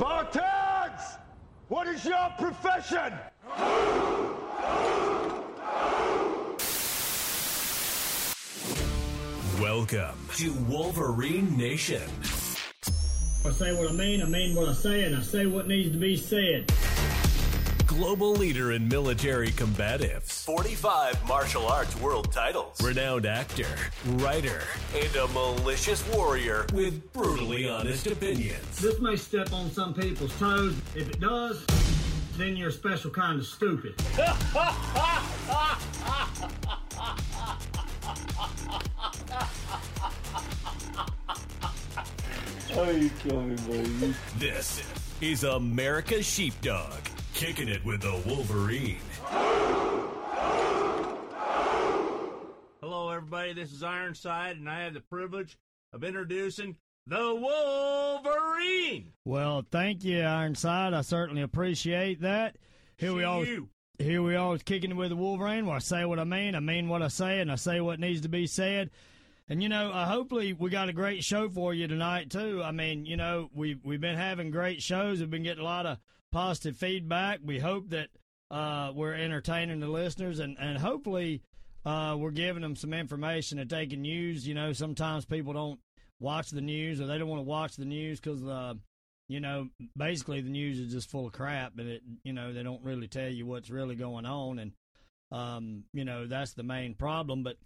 Spartans! What is your profession? Welcome to Wolverine Nation. I say what I mean, I mean what I say, and I say what needs to be said. Global leader in military combatives, 45 martial arts world titles, renowned actor, writer, and a malicious warrior with brutally honest opinions. This may step on some people's toes. If it does, then you're a special kind of stupid. Oh, you kill me, buddy. This is America's Sheepdog, kicking it with the Wolverine. Everybody. This is Ironside, and I have the privilege of introducing the Wolverine. Well, thank you, Ironside. I certainly appreciate that. Here we are. you. Here we are kicking it with the Wolverine. Where I say what I mean, I mean what I say, and I say what needs to be said. And you know, uh, hopefully we got a great show for you tonight too. I mean, you know, we've we've been having great shows. We've been getting a lot of positive feedback. We hope that uh, we're entertaining the listeners, and and hopefully uh, we're giving them some information that they can use. You know, sometimes people don't watch the news or they don't want to watch the news because uh, you know basically the news is just full of crap, and it you know they don't really tell you what's really going on, and um, you know that's the main problem, but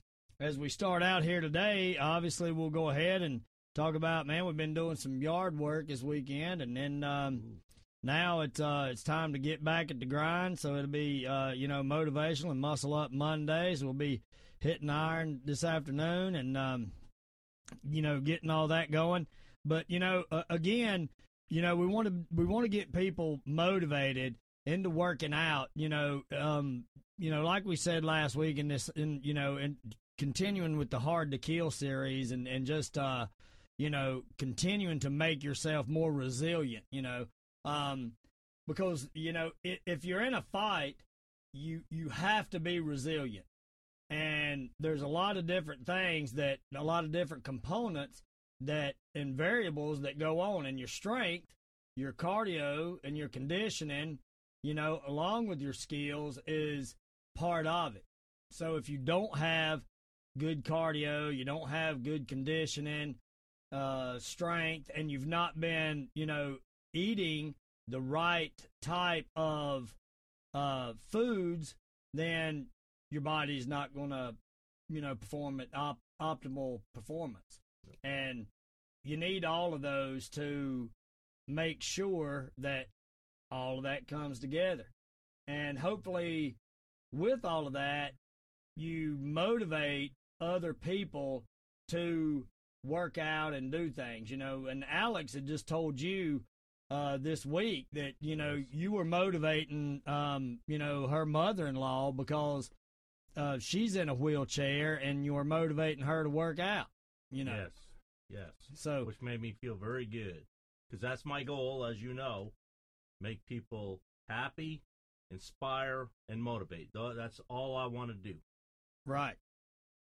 as we start out here today, obviously we'll go ahead and talk about man. We've been doing some yard work this weekend, and then um, now it's uh, it's time to get back at the grind. So it'll be uh, you know motivational and muscle up Mondays. We'll be hitting iron this afternoon, and um, you know getting all that going. But you know uh, again, you know we want to we want to get people motivated into working out. You know, um, you know, like we said last week in this, in you know, in continuing with the hard to kill series and and just uh you know continuing to make yourself more resilient you know um because you know if, you're in a fight you you have to be resilient. And there's a lot of different things that a lot of different components that and variables that go on and your strength your cardio and your conditioning you know along with your skills is part of it. So if you don't have good cardio, you don't have good conditioning, uh, strength, and you've not been, you know, eating the right type of uh, foods, then your body's not going to, you know, perform at op- optimal performance. And you need all of those to make sure that all of that comes together. And hopefully, with all of that, you motivate other people to work out and do things, you know. And Alex had just told you uh, this week that you know you were motivating, um, you know, her mother-in-law because uh, she's in a wheelchair, and you were motivating her to work out. You know, Yes, yes. so Which made me feel very good because that's my goal, as you know, make people happy, inspire, and motivate. That's all I want to do. Right.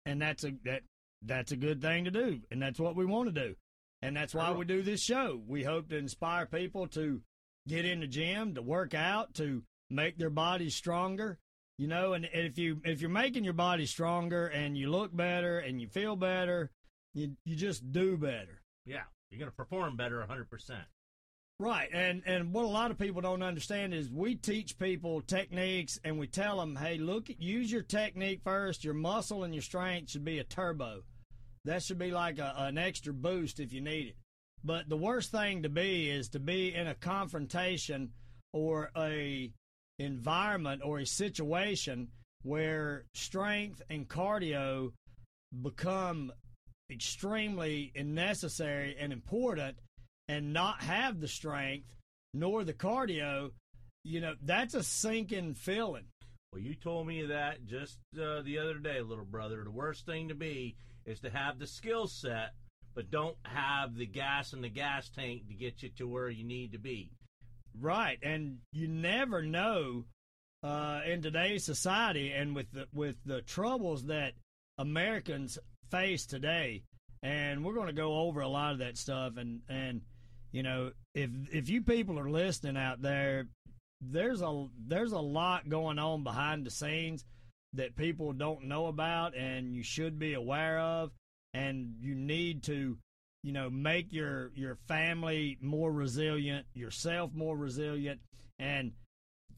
And that's a that that's a good thing to do. And that's what we want to do. And that's why we do this show. We hope to inspire people to get in the gym, to work out, to make their bodies stronger. You know, and if you if you're making your body stronger and you look better and you feel better, you you just do better. Yeah, you're gonna perform better 100. percent Right, and and what a lot of people don't understand is we teach people techniques and we tell them, hey, look, use your technique first. Your muscle and your strength should be a turbo. That should be like a, an extra boost if you need it. But the worst thing to be is to be in a confrontation or a environment or a situation where strength and cardio become extremely necessary and important and not have the strength nor the cardio, you know, that's a sinking feeling. Well, you told me that just uh, the other day, little brother. The worst thing to be is to have the skill set, but don't have the gas in the gas tank to get you to where you need to be. Right, and you never know uh, in today's society and with the with the troubles that Americans face today, and we're going to go over a lot of that stuff. And and you know, if if you people are listening out there, there's a there's a lot going on behind the scenes that people don't know about and you should be aware of. And you need to you know make your your family more resilient yourself more resilient. And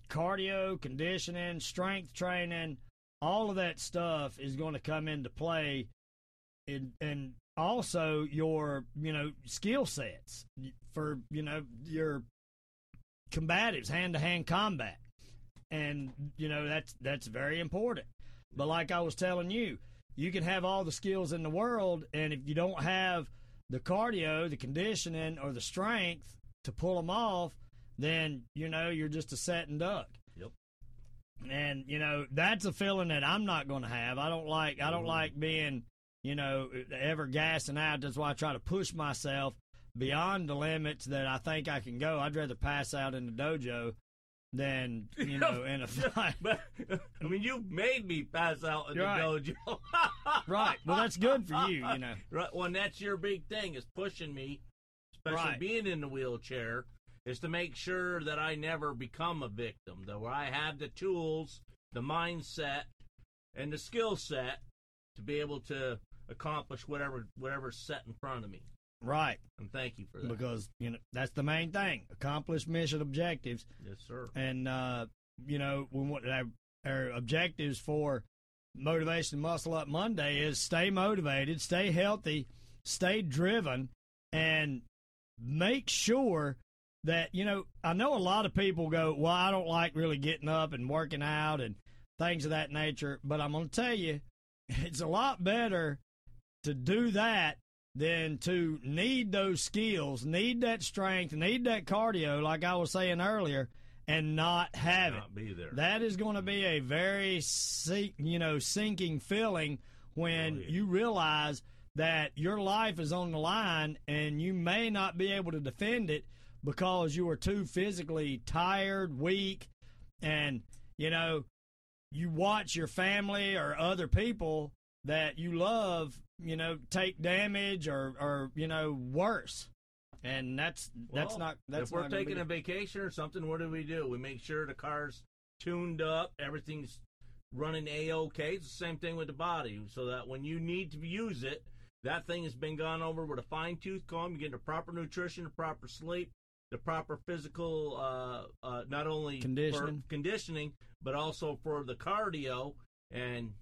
cardio conditioning strength training all of that stuff is going to come into play and and also your you know skill sets for you know your combatives hand to hand combat. And you know that's that's very important. But like i was telling you you can have all the skills in the world and if you don't have the cardio the conditioning or the strength to pull them off then you know you're just a setting duck. Yep. and you know that's a feeling that i'm not going to have. I don't like i don't mm-hmm. like being you know ever gassing out that's why i try to push myself beyond the limits that i think i can go i'd rather pass out in the dojo than you know in a fight But I mean, you made me pass out in the Right. dojo. right well that's good for you you know Right. Well, and that's your big thing is pushing me, especially Right. being in the wheelchair, is to make sure that I never become a victim. That where I have the tools, the mindset, and the skill set to be able to accomplish whatever whatever's set in front of me. Right And thank you for that. because you know that's the main thing accomplish mission objectives yes, sir. and uh, you know we want our, our objectives for motivation muscle up monday is stay motivated stay healthy stay driven and make sure that you know i know a lot of people go well i don't like really getting up and working out and things of that nature but i'm going to tell you it's a lot better to do that than to need those skills need that strength need that cardio like i was saying earlier and not have it. Be there. That is going to be a very sink, you know sinking feeling when Oh, yeah. you realize that your life is on the line and you may not be able to defend it because you are too physically tired, weak, and you know you watch your family or other people that you love, you know, take damage or or you know worse. And that's that's Well, not that's if we're not taking a vacation or something, what do we do? We make sure the car's tuned up, everything's running a okay. It's the same thing with the body, so that when you need to use it, that thing has been gone over with a fine tooth comb. You get the proper nutrition, the proper sleep, the proper physical, uh, uh, not only for Conditioning. conditioning, but also for the cardio, and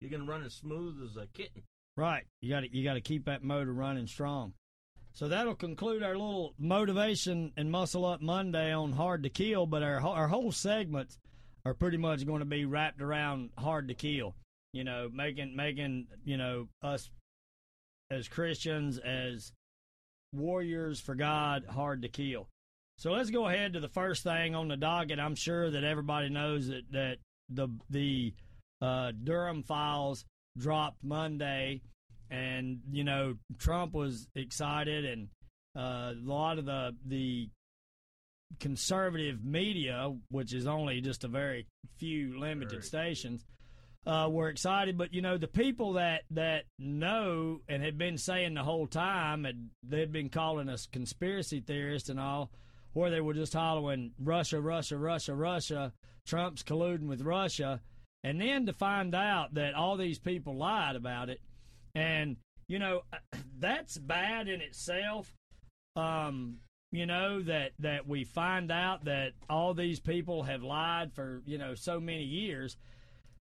you're gonna run as smooth as a kitten. Right. You got to you got to keep that motor running strong. So that'll conclude our little motivation and muscle up Monday on hard to kill. But our our whole segments are pretty much going to be wrapped around hard to kill. You know, making making you know us as Christians as warriors for God hard to kill. So let's go ahead to the first thing on the docket. I'm sure that everybody knows that that the the uh, Durham files dropped Monday, and you know Trump was excited, and uh, a lot of the the conservative media, which is only just a very few limited stations, uh, were excited. But you know the people that that know and had been saying the whole time, and they'd been calling us conspiracy theorists and all, where they were just hollering Russia, Russia, Russia, Russia. Trump's colluding with Russia and then to find out that all these people lied about it. And you know that's bad in itself um you know that that we find out that all these people have lied for you know so many years.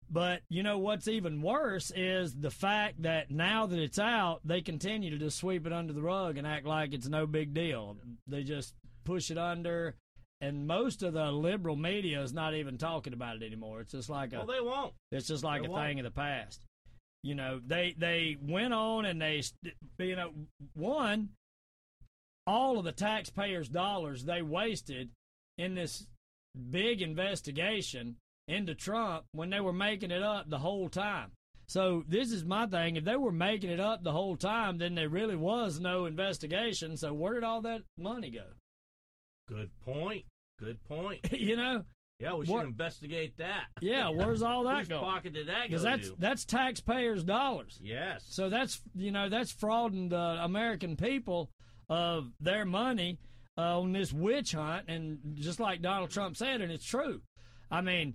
But you know what's even worse is the fact that now that it's out they continue to just sweep it under the rug and act like it's no big deal. They just push it under and most of the liberal media is not even talking about it anymore it's just like a Well, they won't. it's just like They a won't. thing of the past. You know, they they went on and they, you know, one, all of the taxpayers' dollars they wasted in this big investigation into Trump when they were making it up the whole time. So this is my thing. If they were making it up the whole time, then there really was no investigation. So where did all that money go? Good point. Good point. you know? Yeah, we should What- investigate that. Yeah, where's all that Whose going? pocket did that go Because that's to? that's taxpayers' dollars. Yes. So that's you know that's frauding the American people of their money uh, on this witch hunt, and just like Donald Trump said, and it's true. I mean,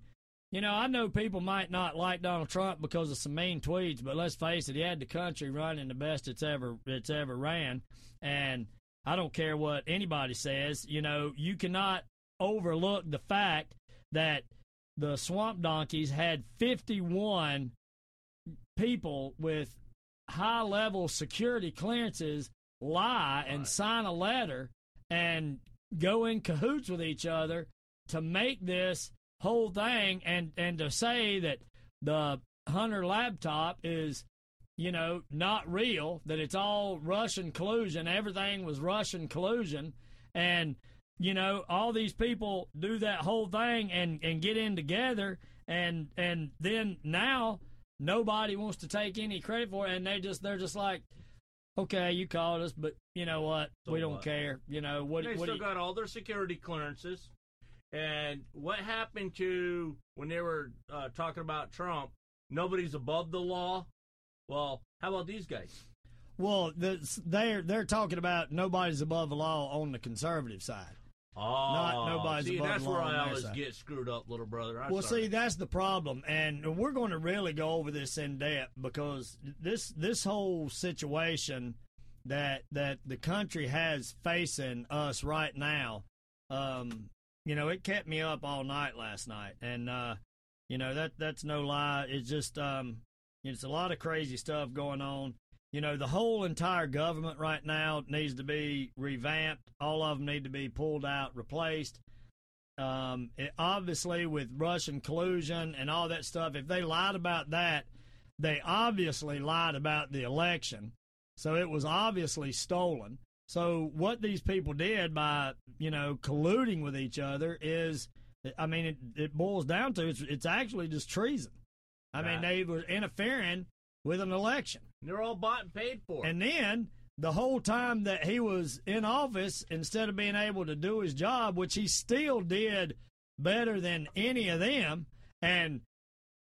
you know, I know people might not like Donald Trump because of some mean tweets, but let's face it, he had the country running the best it's ever it's ever ran, and I don't care what anybody says. You know, you cannot overlook the fact that the Swamp Donkeys had 51 people with high level security clearances lie and sign a letter and go in cahoots with each other to make this whole thing and and to say that the Hunter laptop is you know not real that it's all Russian collusion everything was Russian collusion and you know all these people do that whole thing and and get in together and and then now nobody wants to take any credit for it and they just they're just like okay you called us but you know what So we don't what? care you know what, They what still you- got all their security clearances. And what happened to when they were uh, talking about Trump? Nobody's above the law. Well, how about these guys? Well, the, they're they're talking about nobody's above the law on the conservative side. Oh, nobody's see, above that's the law where I always side. get screwed up, little brother. I'm well, sorry. see, that's the problem, and we're going to really go over this in depth because this this whole situation that that the country has facing us right now, um, you know, it kept me up all night last night, and uh, you know that that's no lie. It's just um, it's a lot of crazy stuff going on. You know, the whole entire government right now needs to be revamped. All of them need to be pulled out, replaced. Um, it, obviously, with Russian collusion and all that stuff, if they lied about that, they obviously lied about the election. So it was obviously stolen. So what these people did by, you know, colluding with each other is, I mean, it, it boils down to it's, it's actually just treason. I mean, they were interfering with an election. They're all bought and paid for. And then the whole time that he was in office, instead of being able to do his job, which he still did better than any of them, and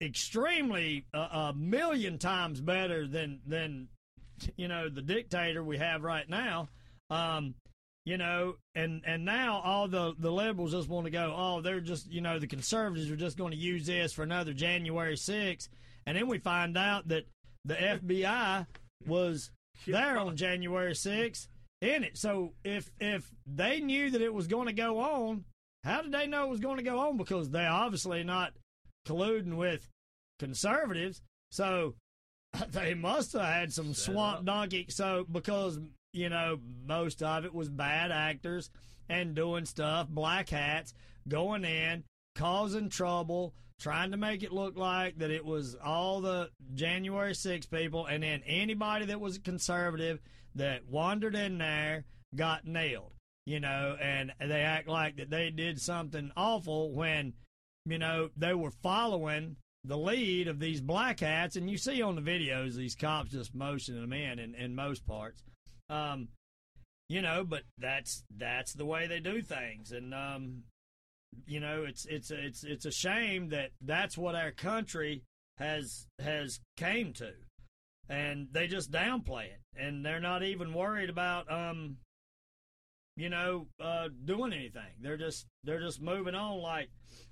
extremely uh, a million times better than than you know the dictator we have right now. Um, you know, and and now all the the liberals just want to go. Oh, they're just you know the conservatives are just going to use this for another January 6th. and then we find out that the FBI was there on January 6th in it. So if if they knew that it was going to go on, how did they know it was going to go on? Because they obviously not colluding with conservatives. So they must have had some Set swamp donkey. So because you know most of it was bad actors and doing stuff, black hats going in, causing trouble, trying to make it look like that it was all the January 6 people, and then anybody that was a conservative that wandered in there got nailed. You know, and they act like that they did something awful when, you know, they were following the lead of these black hats, and you see on the videos these cops just motioning them in, in, in most parts. Um, you know, but that's that's the way they do things, and um, you know, it's it's it's it's a shame that that's what our country has has came to, and they just downplay it, and they're not even worried about um, you know, uh, doing anything. They're just they're just moving on like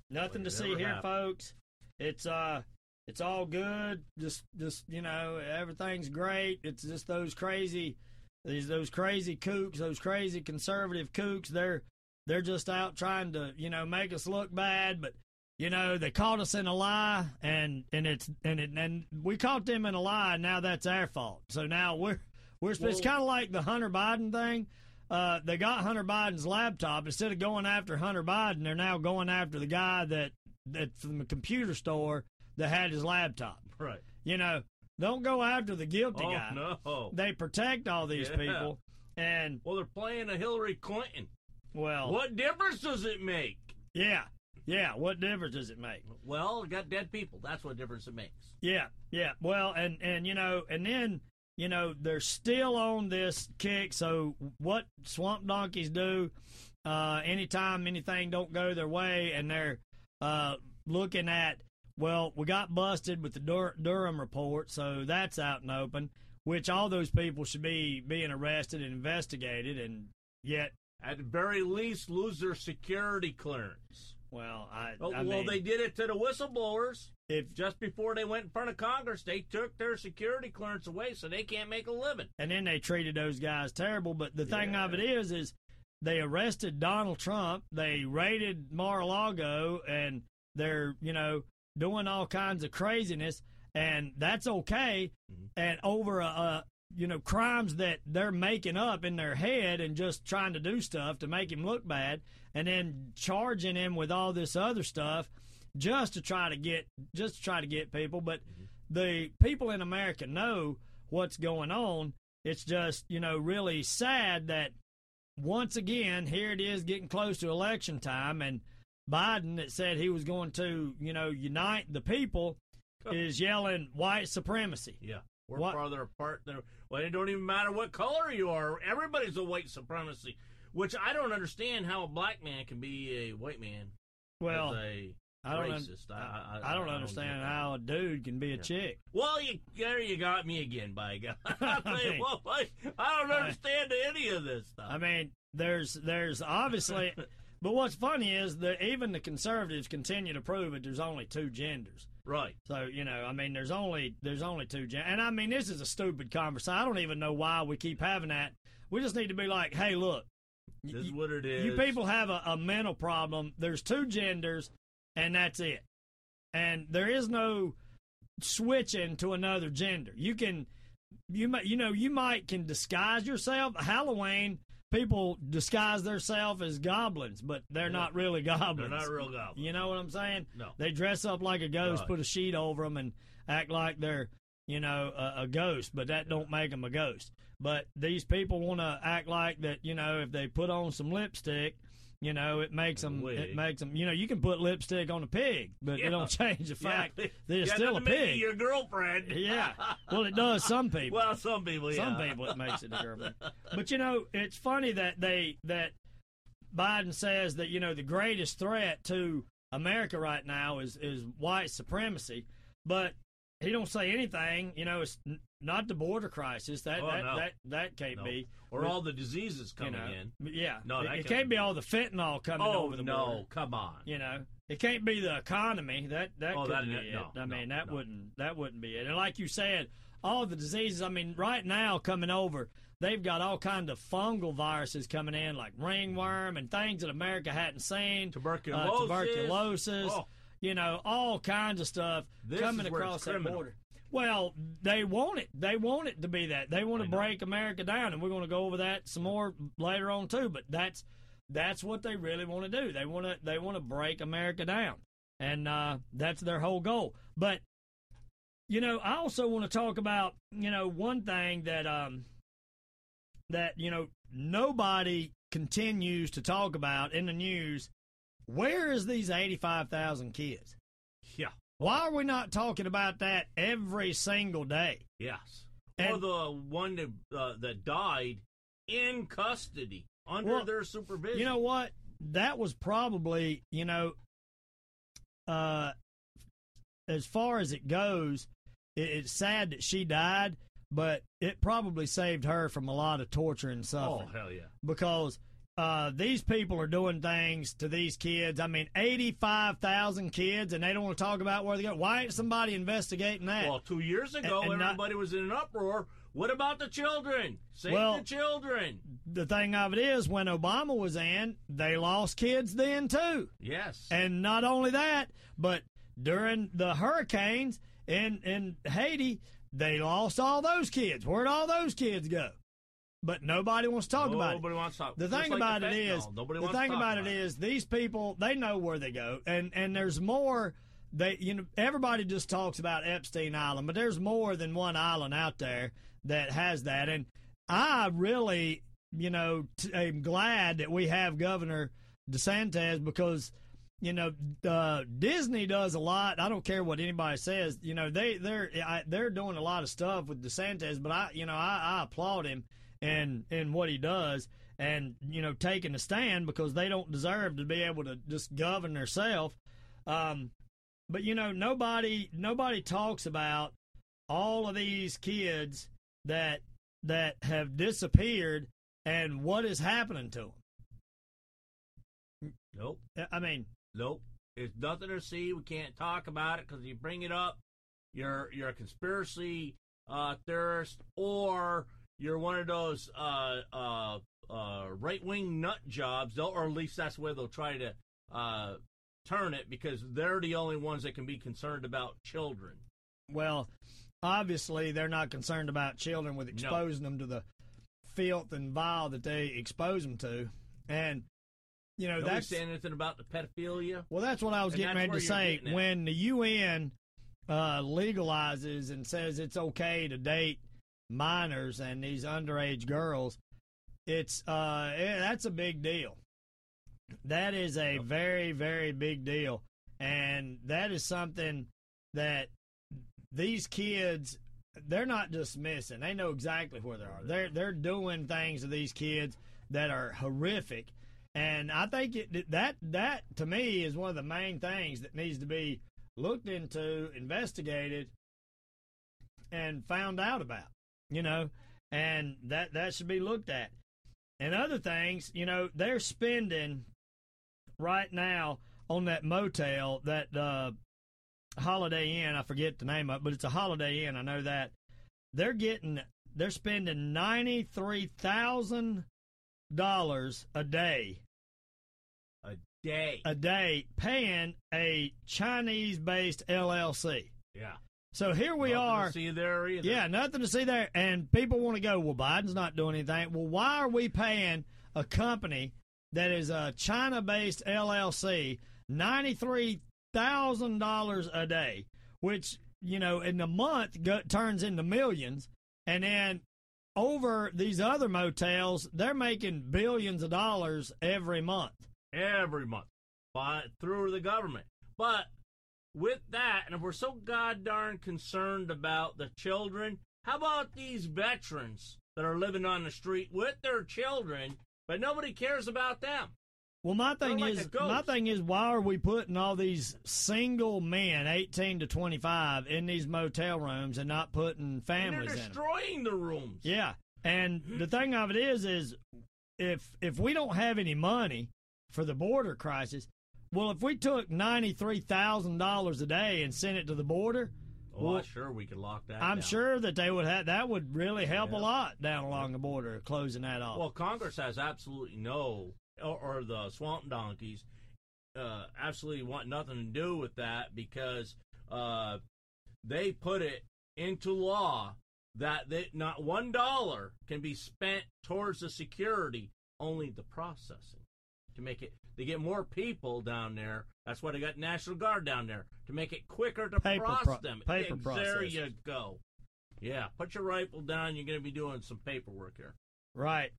nothing Like to see here, happened. folks. It's uh it's all good. Just just you know, everything's great. It's just those crazy these those crazy kooks, those crazy conservative kooks, they're they're just out trying to, you know, make us look bad, but you know, they caught us in a lie and and it's and it and we caught them in a lie and now that's our fault. So now we're we're it's kind of like the Hunter Biden thing. Uh, they got Hunter Biden's laptop instead of going after Hunter Biden, they're now going after the guy that that from the computer store that had his laptop. right. You know, don't go after the guilty Oh guy. no. They protect all these Yeah. people, and Well, they're playing a Hillary Clinton. well, What difference does it make? yeah, yeah. What difference does it make? Well, got dead people. That's what difference it makes. Yeah, yeah. Well, and and you know, and then you know they're still on this kick. So what swamp donkeys do? Uh, anytime anything don't go their way, and they're uh, looking at well, we got busted with the Dur- Durham report, so that's out and open. which all those people should be being arrested and investigated, and yet, At the very least, lose their security clearance. well, I, Oh, I well, mean, they did it to the whistleblowers. if Just before they went in front of Congress, they took their security clearance away so they can't make a living. and then they treated those guys terrible. But the thing of it is, is they arrested Donald Trump, they raided Mar-a-Lago, and they're you know doing all kinds of craziness, and that's okay. Mm-hmm. And over a, a you know crimes that they're making up in their head and just trying to do stuff to make him look bad, and then charging him with all this other stuff just to try to get just to try to get people. But mm-hmm. the people in America know what's going on. It's just you know really sad that once again here it is getting close to election time and Biden that said he was going to you know unite the people is yelling white supremacy. Yeah. We're What- farther apart than. Well, it don't even matter what color you are. Everybody's a white supremacy, which I don't understand how a black man can be a white man. Well, a I don't un- racist. I, I don't understand get that. how a dude can be a chick. Well, you, there you got me again, by God. I mean- I, I don't understand any of this stuff. I mean, there's there's obviously, but what's funny is that even the conservatives continue to prove it. There's only two genders. right. So you know, I mean, there's only there's only two gen, and I mean, this is a stupid conversation. I don't even know why we keep having that. We just need to be like, hey, look, y- This is what it is. you people have a, a mental problem. There's two genders, and that's it. And there is no switching to another gender. You can, you might, you know, you might can disguise yourself. Halloween, people disguise themselves as goblins, but they're Yeah. not really goblins. They're not real goblins. You know what I'm saying? No. They dress up like a ghost, Right. put a sheet over them, and act like they're, you know, a, a ghost. But that don't make them a ghost. But these people want to act like that. You know, if they put on some lipstick, you know, it makes them. It makes them. You know, you can put lipstick on a pig, but Yeah. it don't change the fact yeah. that it's yeah, still a doesn't make it pig. Your girlfriend. Yeah. Well, it does some people. well, some people. Yeah. Some people it makes it a girlfriend. But you know, it's funny that they that Biden says that you know the greatest threat to America right now is is white supremacy, but he don't say anything. You know, it's not the border crisis. That Oh, that, no. that that can't No. be. Or But, all the diseases you coming know, in. Yeah. No, it, it can't be be. all the fentanyl coming Oh over the no! border. Come on. You know, it can't be the economy. That that Oh, couldn't that- be no, it. I mean, that wouldn't that wouldn't be it. And like you said, all the diseases. I mean, right now coming over, they've got all kind of fungal viruses coming in, like ringworm and things that America hadn't seen. Tuberculosis. uh, tuberculosis. Oh. You know, all kinds of stuff This coming across that border. Well, they want it. They want it to be that. They want to break America down, and we're going to go over that some more later on too. But that's that's what they really want to do. They want to they want to break America down, and uh, that's their whole goal. But you know, I also want to talk about you know one thing that um that you know nobody continues to talk about in the news. Where is these eighty five thousand kids? Yeah. Why are we not talking about that every single day? Yes. or the one that uh, that died in custody under Well, their supervision. You know what? That was probably, you know, uh, as far as it goes, it, it's sad that she died, but it probably saved her from a lot of torture and stuff. Oh hell yeah! because uh, these people are doing things to these kids. I mean, 85,000 kids, and they don't want to talk about where they go. Why ain't somebody investigating that? Well, two years ago, and not- everybody was in an uproar. What about the children? Save Well- the children. the thing of it is, when Obama was in, they lost kids then too. Yes. And not only that, but during the hurricanes in in Haiti, they lost all those kids. Where'd all those kids go? But nobody wants to talk about it. Nobody wants to talk. The thing like about the it is. Nobody the thing talk about it is, these people they know where they go, and and there's more. They you know everybody just talks about Epstein Island, but there's more than one island out there that has that, and I really you know t- am glad that we have Governor DeSantis because you know uh, Disney does a lot. I don't care what anybody says. You know they they're I, they're doing a lot of stuff with DeSantis, but I you know I, I applaud him and in what he does and you know taking a stand because they don't deserve to be able to just govern themselves um but you know nobody nobody talks about all of these kids that that have disappeared and what is happening to them. Nope. I mean, Nope. It's nothing to see. We can't talk about it because you bring it up, you're you're a conspiracy uh, theorist, or you're one of those uh, uh, uh, right wing nut jobs. Or at least that's where they'll try to uh, turn it because they're the only ones that can be concerned about children. well, obviously they're not concerned about children with exposing them to the filth and vile that they expose them to, and you know Nobody that's saying anything about the pedophilia. Well, that's what I was And getting ready to say. When the UN uh, legalizes and says it's okay to date minors and these underage girls, it's uh, eh, that's a big deal. That is a very, very big deal, and that is something that these kids they're not dismissing. They know exactly where they are. They're they're doing things to these kids that are horrific, and I think it, that that to me is one of the main things that needs to be looked into, investigated, and found out about. You know, and that that should be looked at. And other things, you know, they're spending right now on that motel that uh, Holiday Inn. I forget the name of it, but it's a Holiday Inn. I know that they're getting they're spending ninety three thousand dollars a day A day. a day paying a Chinese based LLC. yeah. So here we Nothing to are. See there either. Yeah, nothing to see there. And people want to go, well, Biden's not doing anything. Well, why are we paying a company that is a China based LLC $93,000 a day, which, you know, in the month go, turns into millions. And then over these other motels, they're making billions of dollars every month. every month by through the government. But with that, and if we're so god darn concerned about the children, how about these veterans that are living on the street with their children, but nobody cares about them? Well, my thing like is, my thing is, why are we putting all these single men, eighteen to twenty-five, in these motel rooms and not putting And families they're in them? destroying the rooms. Yeah, and mm-hmm. the thing of it is, is if if we don't have any money for the border crisis, well, if we took ninety-three thousand dollars a day and sent it to the border, Oh, Well, I'm sure we could lock that. I'm down. sure that they would have that would really help Yeah. a lot down along the border, closing that off. Well, Congress has absolutely no, or, or the swamp donkeys, uh, absolutely want nothing to do with that because uh, they put it into law that they, not one dollar can be spent towards the security, only the processing to make it. They get more people down there. That's why they got National Guard down there to make it quicker to Paper process pro- them. paper There you go. Yeah, put your rifle down. You're going to be doing some paperwork here. Right.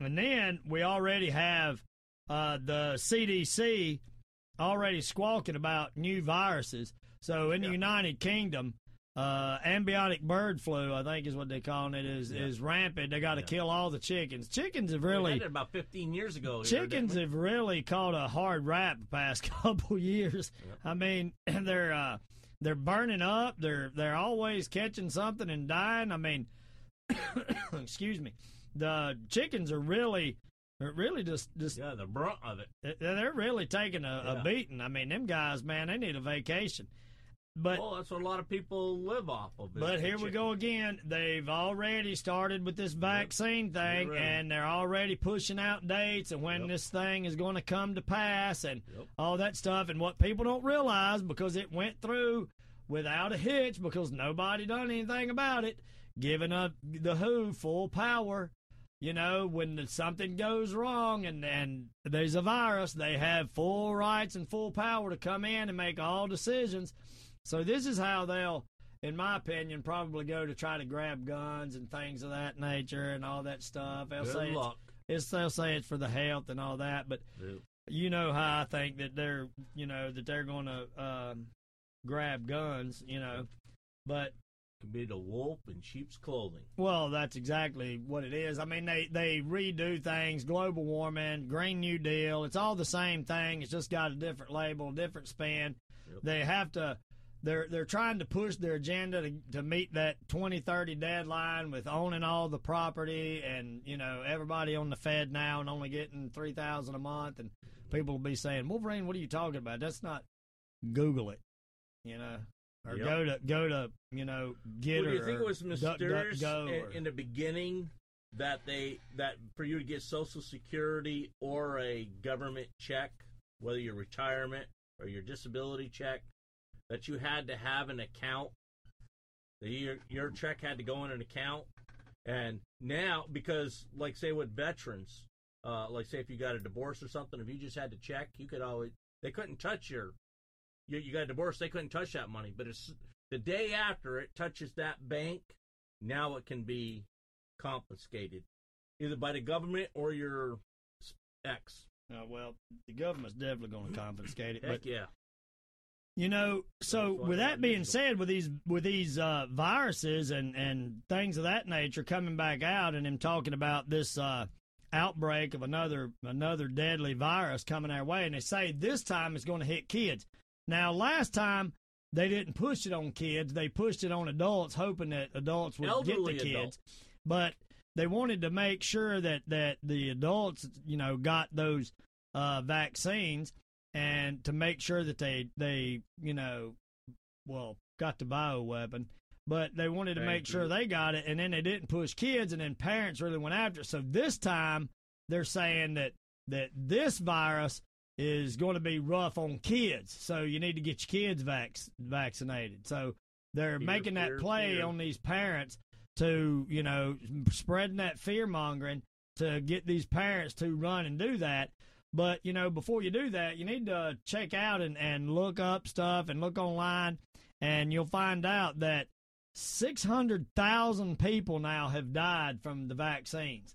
And then we already have uh, the CDC already squawking about new viruses. So in the Yeah. United Kingdom, uh, ambiotic bird flu, I think is what they're calling it, is Yeah. is rampant. They got to Yeah. kill all the chickens. Chickens have really about 15 years ago. chickens have really caught a hard rap the past couple years. I mean, they're uh, they're burning up. They're they're always catching something and dying. I mean, excuse me, the chickens are really really just just Yeah, the brunt of it. they're really taking a, a beating. I mean, them guys, man, they need a vacation. But well, that's what a lot of people live off of. but here we go again. They've already started with this vaccine thing, ready. and they're already pushing out dates and when Yep. this thing is going to come to pass and Yep. all that stuff. And what people don't realize because it went through without a hitch because nobody done anything about it, giving up the WHO full power. You know, when something goes wrong and, and there's a virus, they have full rights and full power to come in and make all decisions. So this is how they'll, in my opinion, probably go to try to grab guns and things of that nature and all that stuff. They'll say Good it's, luck. it's they'll say it's for the health and all that, but Yep. you know how I think that they're you know that they're going to um, grab guns, you know, but Could be the wolf in sheep's clothing. well, that's exactly what it is. I mean, they they redo things, global warming, Green New Deal. It's all the same thing. It's just got a different label, different spin. Yep. They have to they're they're trying to push their agenda to, to meet that 2030 deadline with owning all the property and you know everybody on the Fed now and only getting three thousand a month and people will be saying Wolverine, what are you talking about? That's not. Google it, you know, or Yep. go to go to you know get Well, do you or think it was Duck- mysterious DuckGo in, or- in the beginning that they that for you to get Social Security or a government check, whether your retirement or your disability check, that you had to have an account? That your your check had to go in an account, and now because like say with veterans, uh, like say if you got a divorce or something, if you just had to check, you could always they couldn't touch your you, you got a divorce, they couldn't touch that money. But it's the day after it touches that bank, now it can be confiscated, either by the government or your ex. Uh, well, the government's definitely going to confiscate it. Heck But yeah. You know, so with that being said, with these with these uh, viruses and and things of that nature coming back out, and him talking about this uh, outbreak of another another deadly virus coming our way, and they say this time it's going to hit kids. Now, last time they didn't push it on kids; they pushed it on adults, hoping that adults would Elderly get the kids. adults. But they wanted to make sure that that the adults, you know, got those uh, vaccines, and to make sure that they they you know, well, got the bio weapon. But they wanted to Thank make sure they got it, and then they didn't push kids, and then parents really went after it. So this time they're saying that that this virus is going to be rough on kids, so you need to get your kids vac- vaccinated. So they're Fear, making that fear, play fear. on these parents to you know spreading that fear mongering to get these parents to run and do that but you know before you do that you need to check out and, and look up stuff and look online and you'll find out that 600,000 people now have died from the vaccines.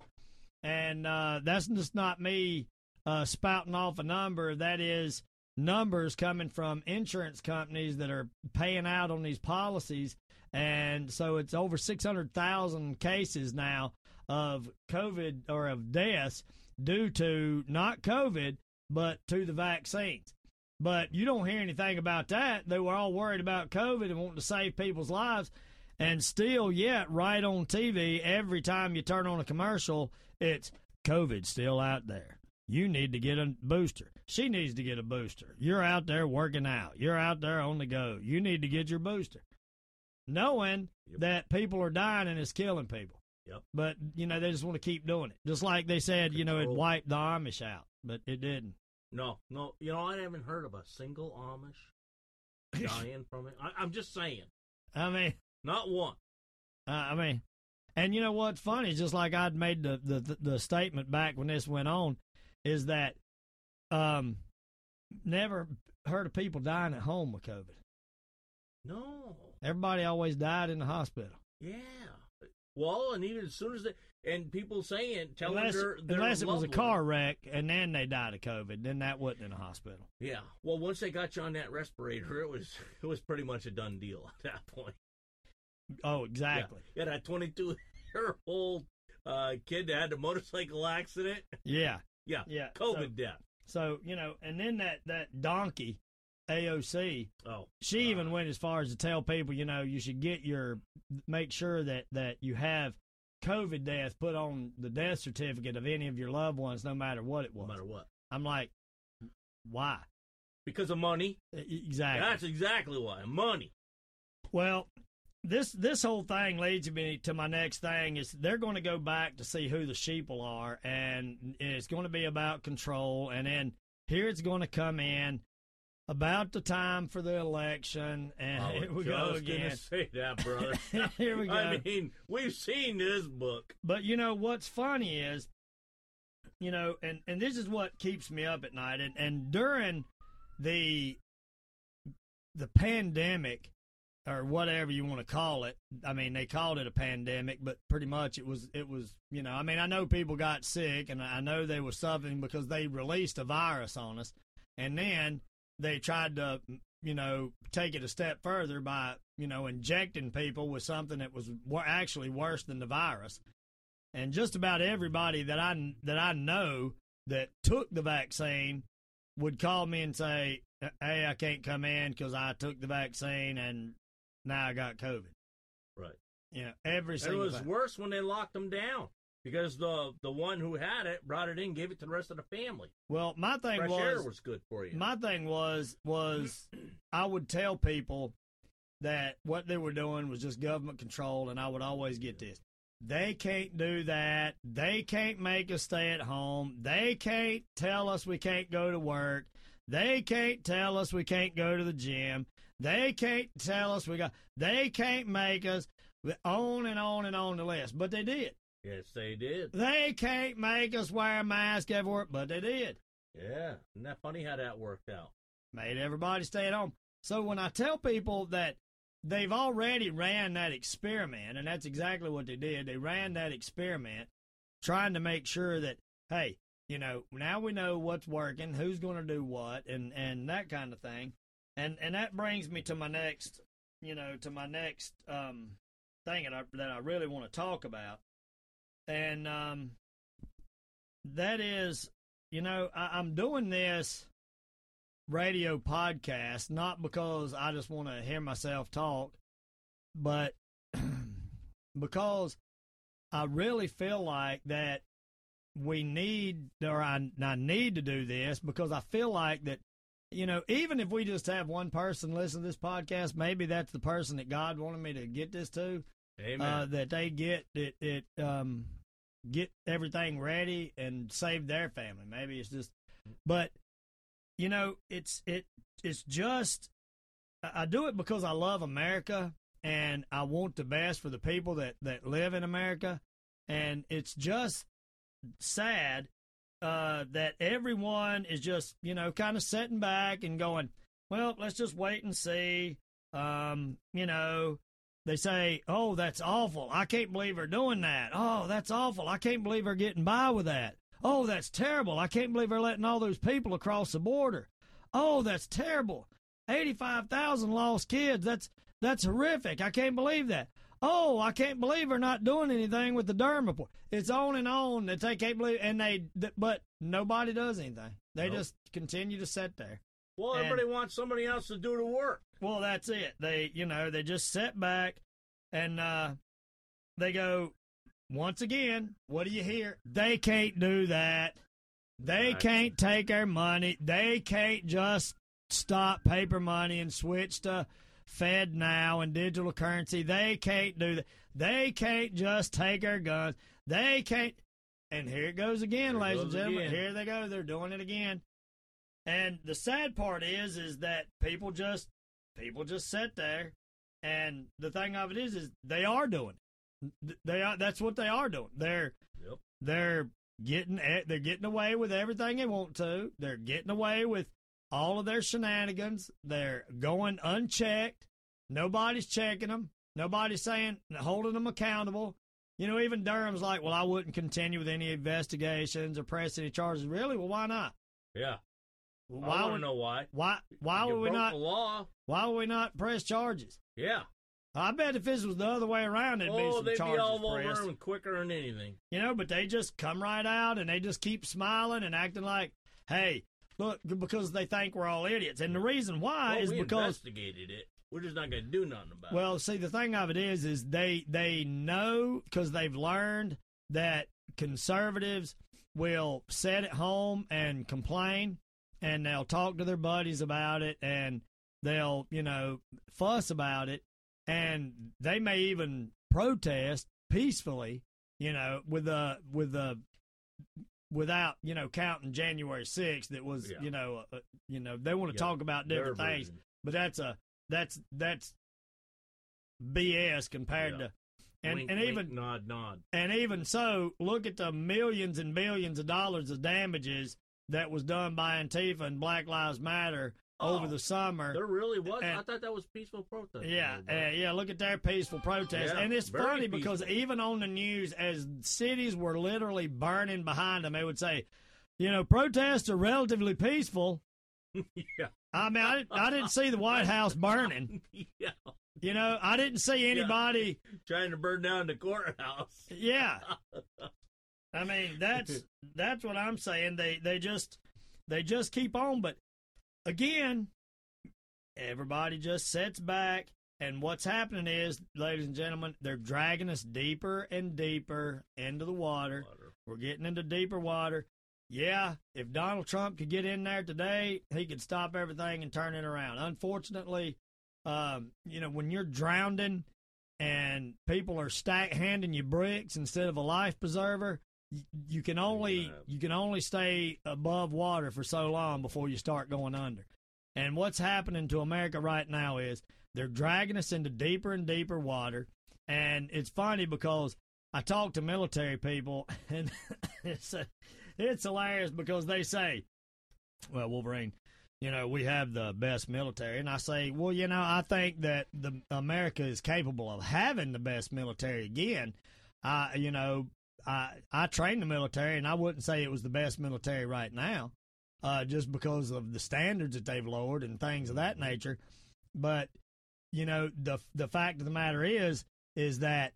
And uh, that's just not me uh, spouting off a number. That is numbers coming from insurance companies that are paying out on these policies. And so it's over 600,000 cases now of COVID or of deaths due to not COVID, but to the vaccines. But you don't hear anything about that. They were all worried about COVID and wanting to save people's lives. And still, yet, right on TV, every time you turn on a commercial, it's COVID still out there. You need to get a booster. She needs to get a booster. You're out there working out. You're out there on the go. You need to get your booster knowing that people are dying and it's killing people. Yep. But you know they just want to keep doing it, just like they said, you know, it wiped the Amish out, but it didn't. No, no. You know, I haven't heard of a single Amish dying from it. I, I'm just saying, I mean, not one. uh, I mean, and you know what's funny? Just like I'd made the, the the the statement back when this went on, is that um, never heard of people dying at home with COVID. No. Everybody always died in the hospital. Yeah. Well, and even as soon as they and people saying telling Unless, their, their unless it was a car wreck and then they died of COVID, then that wasn't in a hospital. Yeah. Well, once they got you on that respirator, it was it was pretty much a done deal at that point. Oh, exactly. Yeah, that 22 year old uh, kid that had a motorcycle accident. Yeah. Yeah. Yeah. COVID So, death. so, you know, and then that, that donkey, AOC, Oh. she uh, even went as far as to tell people, you know, you should get your, make sure that, that you have COVID death put on the death certificate of any of your loved ones, no matter what it was. no matter what. I'm like, why? Because of money. Exactly. That's exactly why. Money. Well, this this whole thing leads me to my next thing is they're going to go back to see who the sheeple are, and it's going to be about control. And then here it's going to come in about the time for the election, and I here we go again. say that, brother. here we go. I mean, we've seen this book. But you know what's funny is, you know, and and this is what keeps me up at night. And and during the the pandemic or whatever you want to call it, I mean they called it a pandemic, but pretty much it was it was you know I mean I know people got sick and I know they were suffering because they released a virus on us, and then they tried to you know take it a step further by you know injecting people with something that was actually worse than the virus and just about everybody that I that I know that took the vaccine would call me and say hey, I can't come in because I took the vaccine and now I got COVID. Right. Yeah. every And it single. was time. worse when they locked them down because the the one who had it brought it in, gave it to the rest of the family. Well, my thing Fresh was, air was good for you. my thing was was I would tell people that what they were doing was just government control, and I would always get this. They can't do that. They can't make us stay at home. They can't tell us we can't go to work. They can't tell us we can't go to the gym. They can't tell us we got. They can't make us on and on and on the list. But they did. Yes, they did. They can't make us wear a mask everywhere. But they did. Yeah, isn't that funny how that worked out? made everybody stay at home. So when I tell people that they've already ran that experiment, and that's exactly what they did, they ran that experiment trying to make sure that, hey, you know, now we know what's working, who's going to do what, and and that kind of thing, and and that brings me to my next, you know, to my next um, thing that I that I really want to talk about, and um, that is, you know, I, I'm doing this radio podcast, not because I just want to hear myself talk, but because I really feel like that we need, or I, I need to do this because I feel like that, you know, even if we just have one person listen to this podcast, maybe that's the person that God wanted me to get this to, Amen. uh, that they get it, it, um, get everything ready and save their family. Maybe it's just, but you know, it's it it's just I do it because I love America and I want the best for the people that that live in America, and it's just sad uh, that everyone is just you know kind of sitting back and going, well, let's just wait and see. Um, you know, they say, "Oh, that's awful! I can't believe they're doing that. Oh, that's awful! I can't believe they're getting by with that. Oh, that's terrible! I can't believe they're letting all those people across the border. Oh, that's terrible! Eighty-five thousand lost kids. That's that's horrific! I can't believe that. Oh, I can't believe they're not doing anything with the Durham report. It's on and on that they can't believe, and they, but nobody does anything. They Nope. just continue to sit there. Well, and- everybody wants somebody else to do the work. Well, that's it. They, you know, they just sit back and uh, they go, once again, what do you hear? They can't do that. They Right. can't take our money. They can't just stop paper money and switch to FedNow and digital currency. They can't do that. They can't just take our guns. They can't. And here it goes again, Here it ladies and gentlemen. again. Here they go. They're doing it again. And the sad part is, is that people just people just sit there. And the thing of it is is they are doing it. they are that's what they are doing. They're Yep. they're getting they're getting away with everything they want to. They're getting away with all of their shenanigans. They're going unchecked. Nobody's checking them nobody's saying holding them accountable. You know even durham's like well i wouldn't continue with any investigations or press any charges. Really? Well why not? Yeah. I why want to know why. why why you would we not the law? why would we not press charges Yeah. I bet if this was the other way around, be oh, some they'd be charges all over them quicker than anything. You know, but they just come right out and they just keep smiling and acting like, "Hey, look," because they think we're all idiots. And the reason why well, is we because, investigated it. We're just not going to do nothing about it. well, see, the thing of it is, is they they know because they've learned that conservatives will sit at home and complain, and they'll talk to their buddies about it, and they'll you know fuss about it, and they may even protest peacefully, you know, with the with the without you know counting January 6th that was Yeah. you know uh, you know they want to Yeah, talk about it. Their different things version. but that's a that's that's BS compared Yeah. to and Wink, and wink, even nod, nod. and even so, look at the millions and billions of dollars of damages that was done by Antifa and Black Lives Matter over Oh, the summer. There really was. And- I thought that was peaceful protest. Yeah, uh, yeah. Look at their peaceful protest, Yeah, and it's funny because even on the news, as cities were literally burning behind them, they would say, "You know, protests are relatively peaceful." yeah. I mean, I, I didn't see the White House burning. yeah. You know, I didn't see anybody. Trying to burn down the courthouse. Yeah. I mean, that's that's what I'm saying. They they just they just keep on, but again, everybody just sits back. And what's happening is, ladies and gentlemen, they're dragging us deeper and deeper into the water. Water. We're getting into deeper water. Yeah, if Donald Trump could get in there today, he could stop everything and turn it around. Unfortunately, um, you know, when you're drowning and people are stack handing you bricks instead of a life preserver, you, you can only you can only stay above water for so long before you start going under. And what's happening to America right now is they're dragging us into deeper and deeper water. And it's funny because I talk to military people, and it's uh, it's hilarious because they say, "Well, Wolverine, you know, we have the best military," and I say, "Well, you know, I think that the America is capable of having the best military again." I, you know, I I trained the military, and I wouldn't say it was the best military right now, uh, just because of the standards that they've lowered and things of that nature. But you know, the the fact of the matter is, is that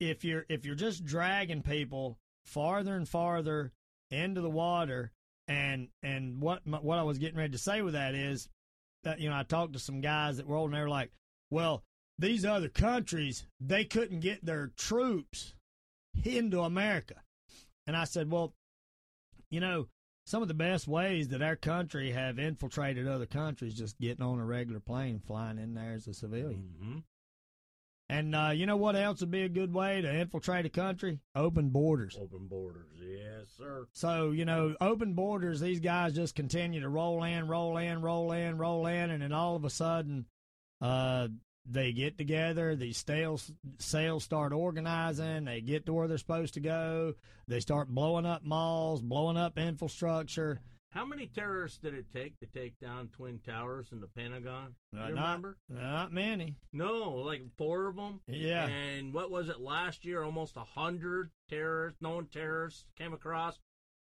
if you're if you're just dragging people farther and farther into the water and and what what I was getting ready to say with that is that you know I talked to some guys that were old and they were like, well, these other countries they couldn't get their troops into America, and I said, well, you know. Some of the best ways that our country have infiltrated other countries just getting on a regular plane, flying in there as a civilian. hmm And uh, you know what else would be a good way to infiltrate a country? Open borders. Open borders. Yes, sir. So, you know, open borders, these guys just continue to roll in, roll in, roll in, roll in, and then all of a sudden, uh, they get together, these sales, sales start organizing, they get to where they're supposed to go, they start blowing up malls, blowing up infrastructure. How many terrorists did it take to take down Twin Towers and the Pentagon? Uh, you not, remember? Not many. No, like four of them. Yeah. And what was it last year? Almost a hundred terrorists, known terrorists, came across,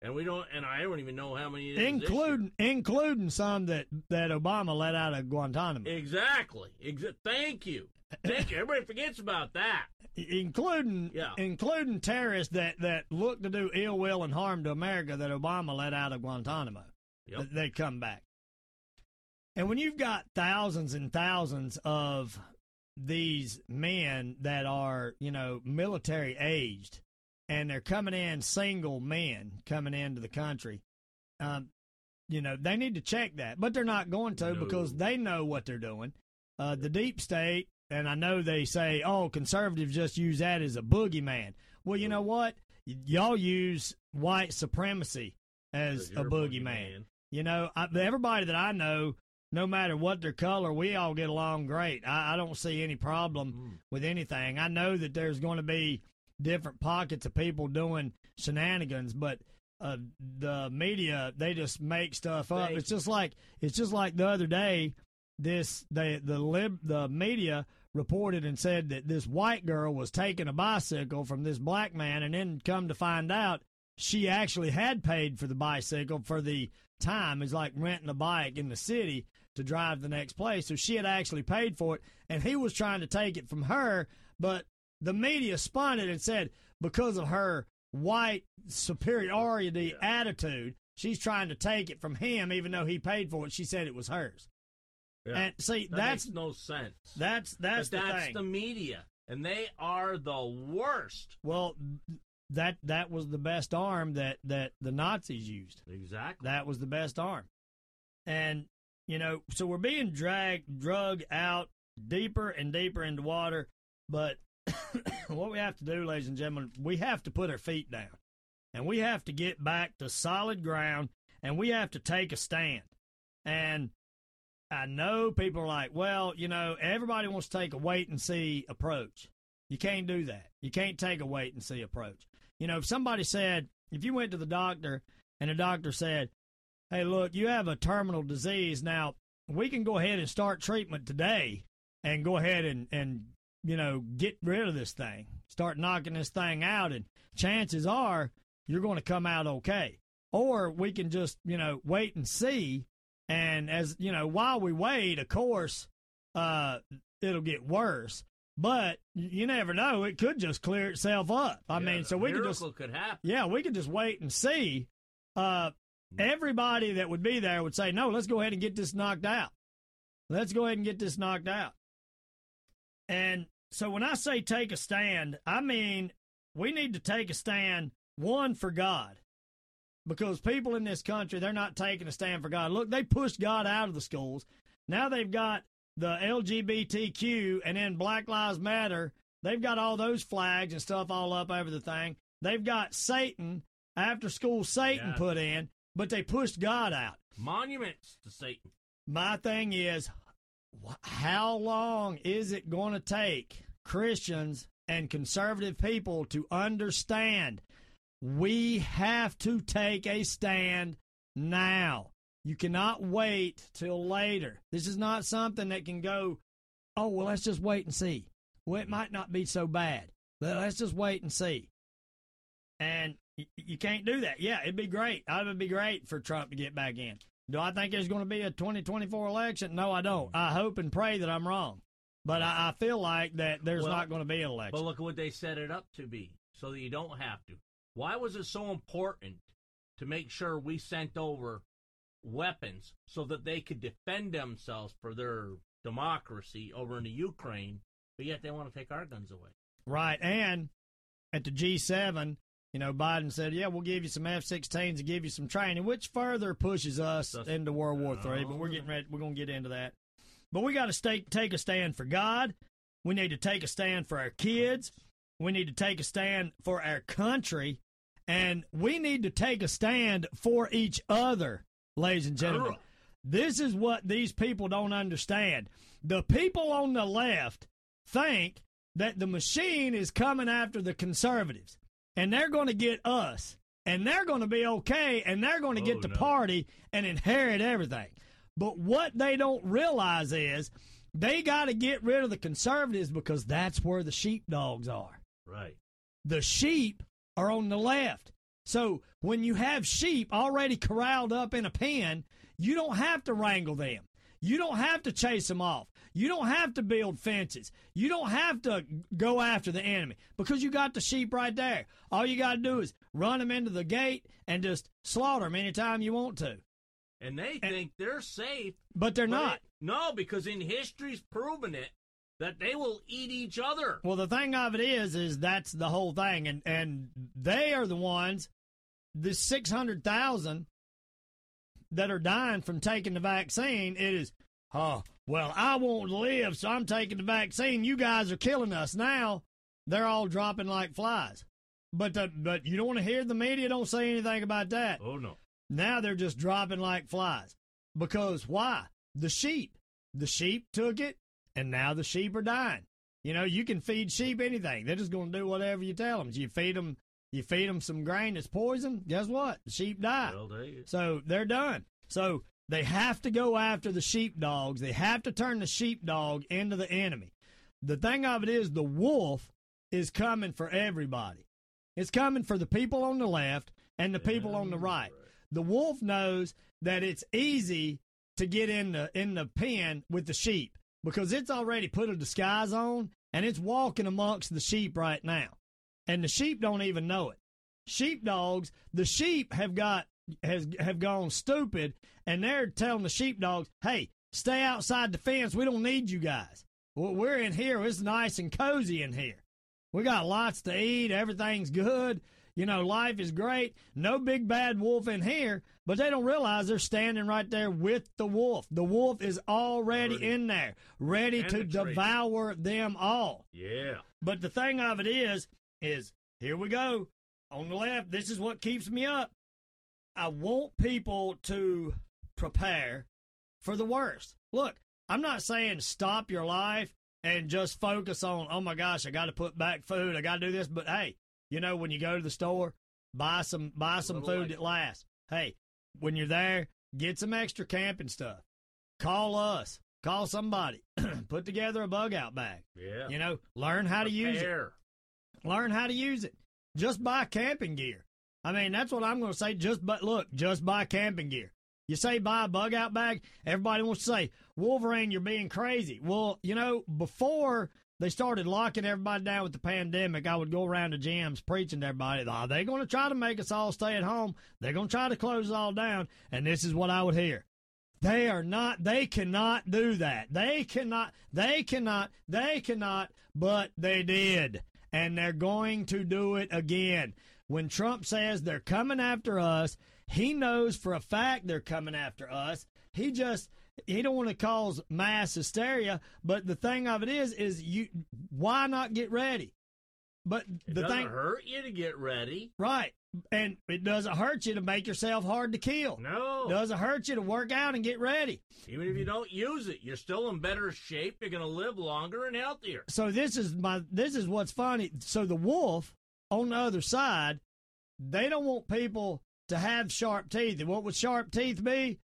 and we don't. And I don't even know how many. it is this year. Including including some that, that Obama let out of Guantanamo. Exactly. Exa- thank you. Thank you. Everybody forgets about that. including Yeah. including terrorists that that look to do ill will and harm to America that Obama let out of Guantanamo. Yep. Th- They come back. And when you've got thousands and thousands of these men that are, you know, military aged and they're coming in single men coming into the country, um, you know, they need to check that. But they're not going to No. because they know what they're doing. Uh, the deep state, and I know they say, oh, conservatives just use that as a boogeyman. Well, you know what? Y- y'all use white supremacy as a boogeyman. You know, I, everybody that I know, no matter what their color, we all get along great. I, I don't see any problem Mm. with anything. I know that there's going to be different pockets of people doing shenanigans, but uh, the media they just make stuff up. Thank It's just like it's just like the other day. This they the lib the media reported and said that this white girl was taking a bicycle from this black man, and then come to find out she actually had paid for the bicycle for the time. It's like renting a bike in the city to drive the next place. So she had actually paid for it, and he was trying to take it from her, but the media spun it and said because of her white superiority attitude, she's trying to take it from him, even though he paid for it. She said it was hers. Yeah. And see, that that's no sense. that's that's but the that's thing. the media, and they are the worst. well, that that was the best arm that that the Nazis used. Exactly. That was the best arm. And, you know, so we're being dragged, drug out deeper and deeper into water. But what we have to do, ladies and gentlemen, we have to put our feet down. And we have to get back to solid ground and we have to take a stand. And I know people are like, well, you know, everybody wants to take a wait and see approach. You can't do that. You can't take a wait and see approach. You know, if somebody said, if you went to the doctor and the doctor said, hey, look, you have a terminal disease. Now, we can go ahead and start treatment today and go ahead and, and you know, get rid of this thing, start knocking this thing out, and chances are you're going to come out okay. Or we can just, you know, wait and see. And as, you know, while we wait, of course, uh, it'll get worse. But you never know. It could just clear itself up. I Yeah, mean, so we could just could happen. yeah, we could just wait and see. Uh, everybody that would be there would say, no, let's go ahead and get this knocked out. Let's go ahead and get this knocked out. And so when I say take a stand, I mean we need to take a stand, one, for God. Because people in this country, they're not taking a stand for God. Look, they pushed God out of the schools. Now they've got the LGBTQ and then Black Lives Matter. They've got all those flags and stuff all up over the thing. They've got Satan, after school Satan Yeah. put in, but they pushed God out. Monuments to Satan. My thing is, how long is it going to take Christians and conservative people to understand we have to take a stand now? You cannot wait till later. This is not something that can go, oh, well, let's just wait and see. Well, it might not be so bad, let's just wait and see. And you can't do that. Yeah, it'd be great. It would be great for Trump to get back in. Do I think there's going to be a 2024 election? No, I don't. I hope and pray that I'm wrong. But I, I feel like that there's Well, not going to be an election. But look at what they set it up to be, so that you don't have to. Why was it so important to make sure we sent over weapons so that they could defend themselves for their democracy over in the Ukraine, but yet they want to take our guns away? Right. And at the G7, you know, Biden said, yeah, we'll give you some F 16s and give you some training, which further pushes us That's- into World War III. But we're oh. getting ready, we're going to get into that. But we got to take a stand for God. We need to take a stand for our kids. We need to take a stand for our country. And we need to take a stand for each other, ladies and gentlemen. This is what these people don't understand. The people on the left think that the machine is coming after the conservatives and they're going to get us and they're going to be okay and they're going to get oh, the no. party and inherit everything. But what they don't realize is they got to get rid of the conservatives because that's where the sheepdogs are Right. the sheep are on the left. So when you have sheep already corralled up in a pen, you don't have to wrangle them. You don't have to chase them off. You don't have to build fences. You don't have to go after the enemy because you got the sheep right there. All you got to do is run them into the gate and just slaughter them anytime you want to. And they think they're safe. But they're but not. it- no, because in history's proven it that they will eat each other. Well, the thing of it is, is that's the whole thing, and and they are the ones, the six hundred thousand that are dying from taking the vaccine. It is, oh, well, I won't live, so I'm taking the vaccine. You guys are killing us now. They're all dropping like flies. But the, but you don't want to hear the media don't say anything about that. Oh no. Now they're just dropping like flies. Because why? The sheep. The sheep took it, and now the sheep are dying. You know, you can feed sheep anything. They're just going to do whatever you tell them. You feed them, you feed them some grain that's poison. Guess what? The sheep die. Well, So they're done. So they have to go after the sheepdogs. They have to turn the sheepdog into the enemy. The thing of it is, the wolf is coming for everybody. It's coming for the people on the left and the people on the right. The wolf knows that it's easy to get in the in the pen with the sheep because it's already put a disguise on and it's walking amongst the sheep right now. And the sheep don't even know it. Sheepdogs, the sheep have got has have gone stupid and they're telling the sheepdogs, "Hey, stay outside the fence. We don't need you guys. We're in here. It's nice and cozy in here. We got lots to eat. Everything's good. You know, life is great. No big bad wolf in here, but they don't realize they're standing right there with the wolf. The wolf is already, Already. in there, ready to devour them all. Yeah. But the thing of it is, is here we go. On the left, this is what keeps me up. I want people to prepare for the worst. Look, I'm not saying stop your life and just focus on, oh my gosh, I got to put back food, I got to do this. But hey, you know, when you go to the store, buy some buy some food that lasts. Hey, when you're there, get some extra camping stuff. Call us. Call somebody. put together a bug out bag. Yeah. You know, learn how to use it learn how to use it. Just buy camping gear. I mean, that's what I'm going to say. Just but look, just buy camping gear. You say buy a bug out bag, everybody wants to say, Wolverine, you're being crazy. Well, you know, before they started locking everybody down with the pandemic, I would go around to gyms preaching to everybody, ah, oh, they're going to try to make us all stay at home. They're going to try to close us all down. And this is what I would hear. They are not, they cannot do that. They cannot, they cannot, they cannot, but they did. And they're going to do it again. When Trump says they're coming after us, he knows for a fact they're coming after us. He just, he don't want to cause mass hysteria, but the thing of it is, is you, why not get ready? But It the doesn't thing, hurt you to get ready. right? And it doesn't hurt you to make yourself hard to kill. No. Doesn't hurt you to work out and get ready. Even if you don't use it, you're still in better shape. You're going to live longer and healthier. So this is my this is what's funny. So the wolf on the other side, they don't want people to have sharp teeth. And what would sharp teeth be?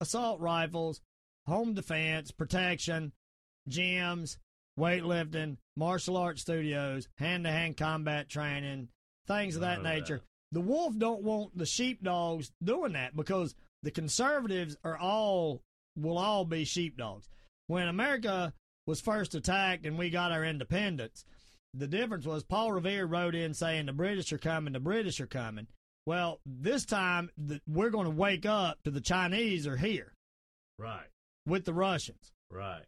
Assault rifles, home defense, protection, gyms, weightlifting, martial arts studios, hand to hand combat training, things of that nature. that. The wolf don't want the sheepdogs doing that because the conservatives are all will all be sheepdogs. When America was first attacked and we got our independence, the difference was Paul Revere wrote in saying the British are coming, the British are coming. Well, this time the, we're going to wake up to the Chinese are here Right. with the Russians. Right.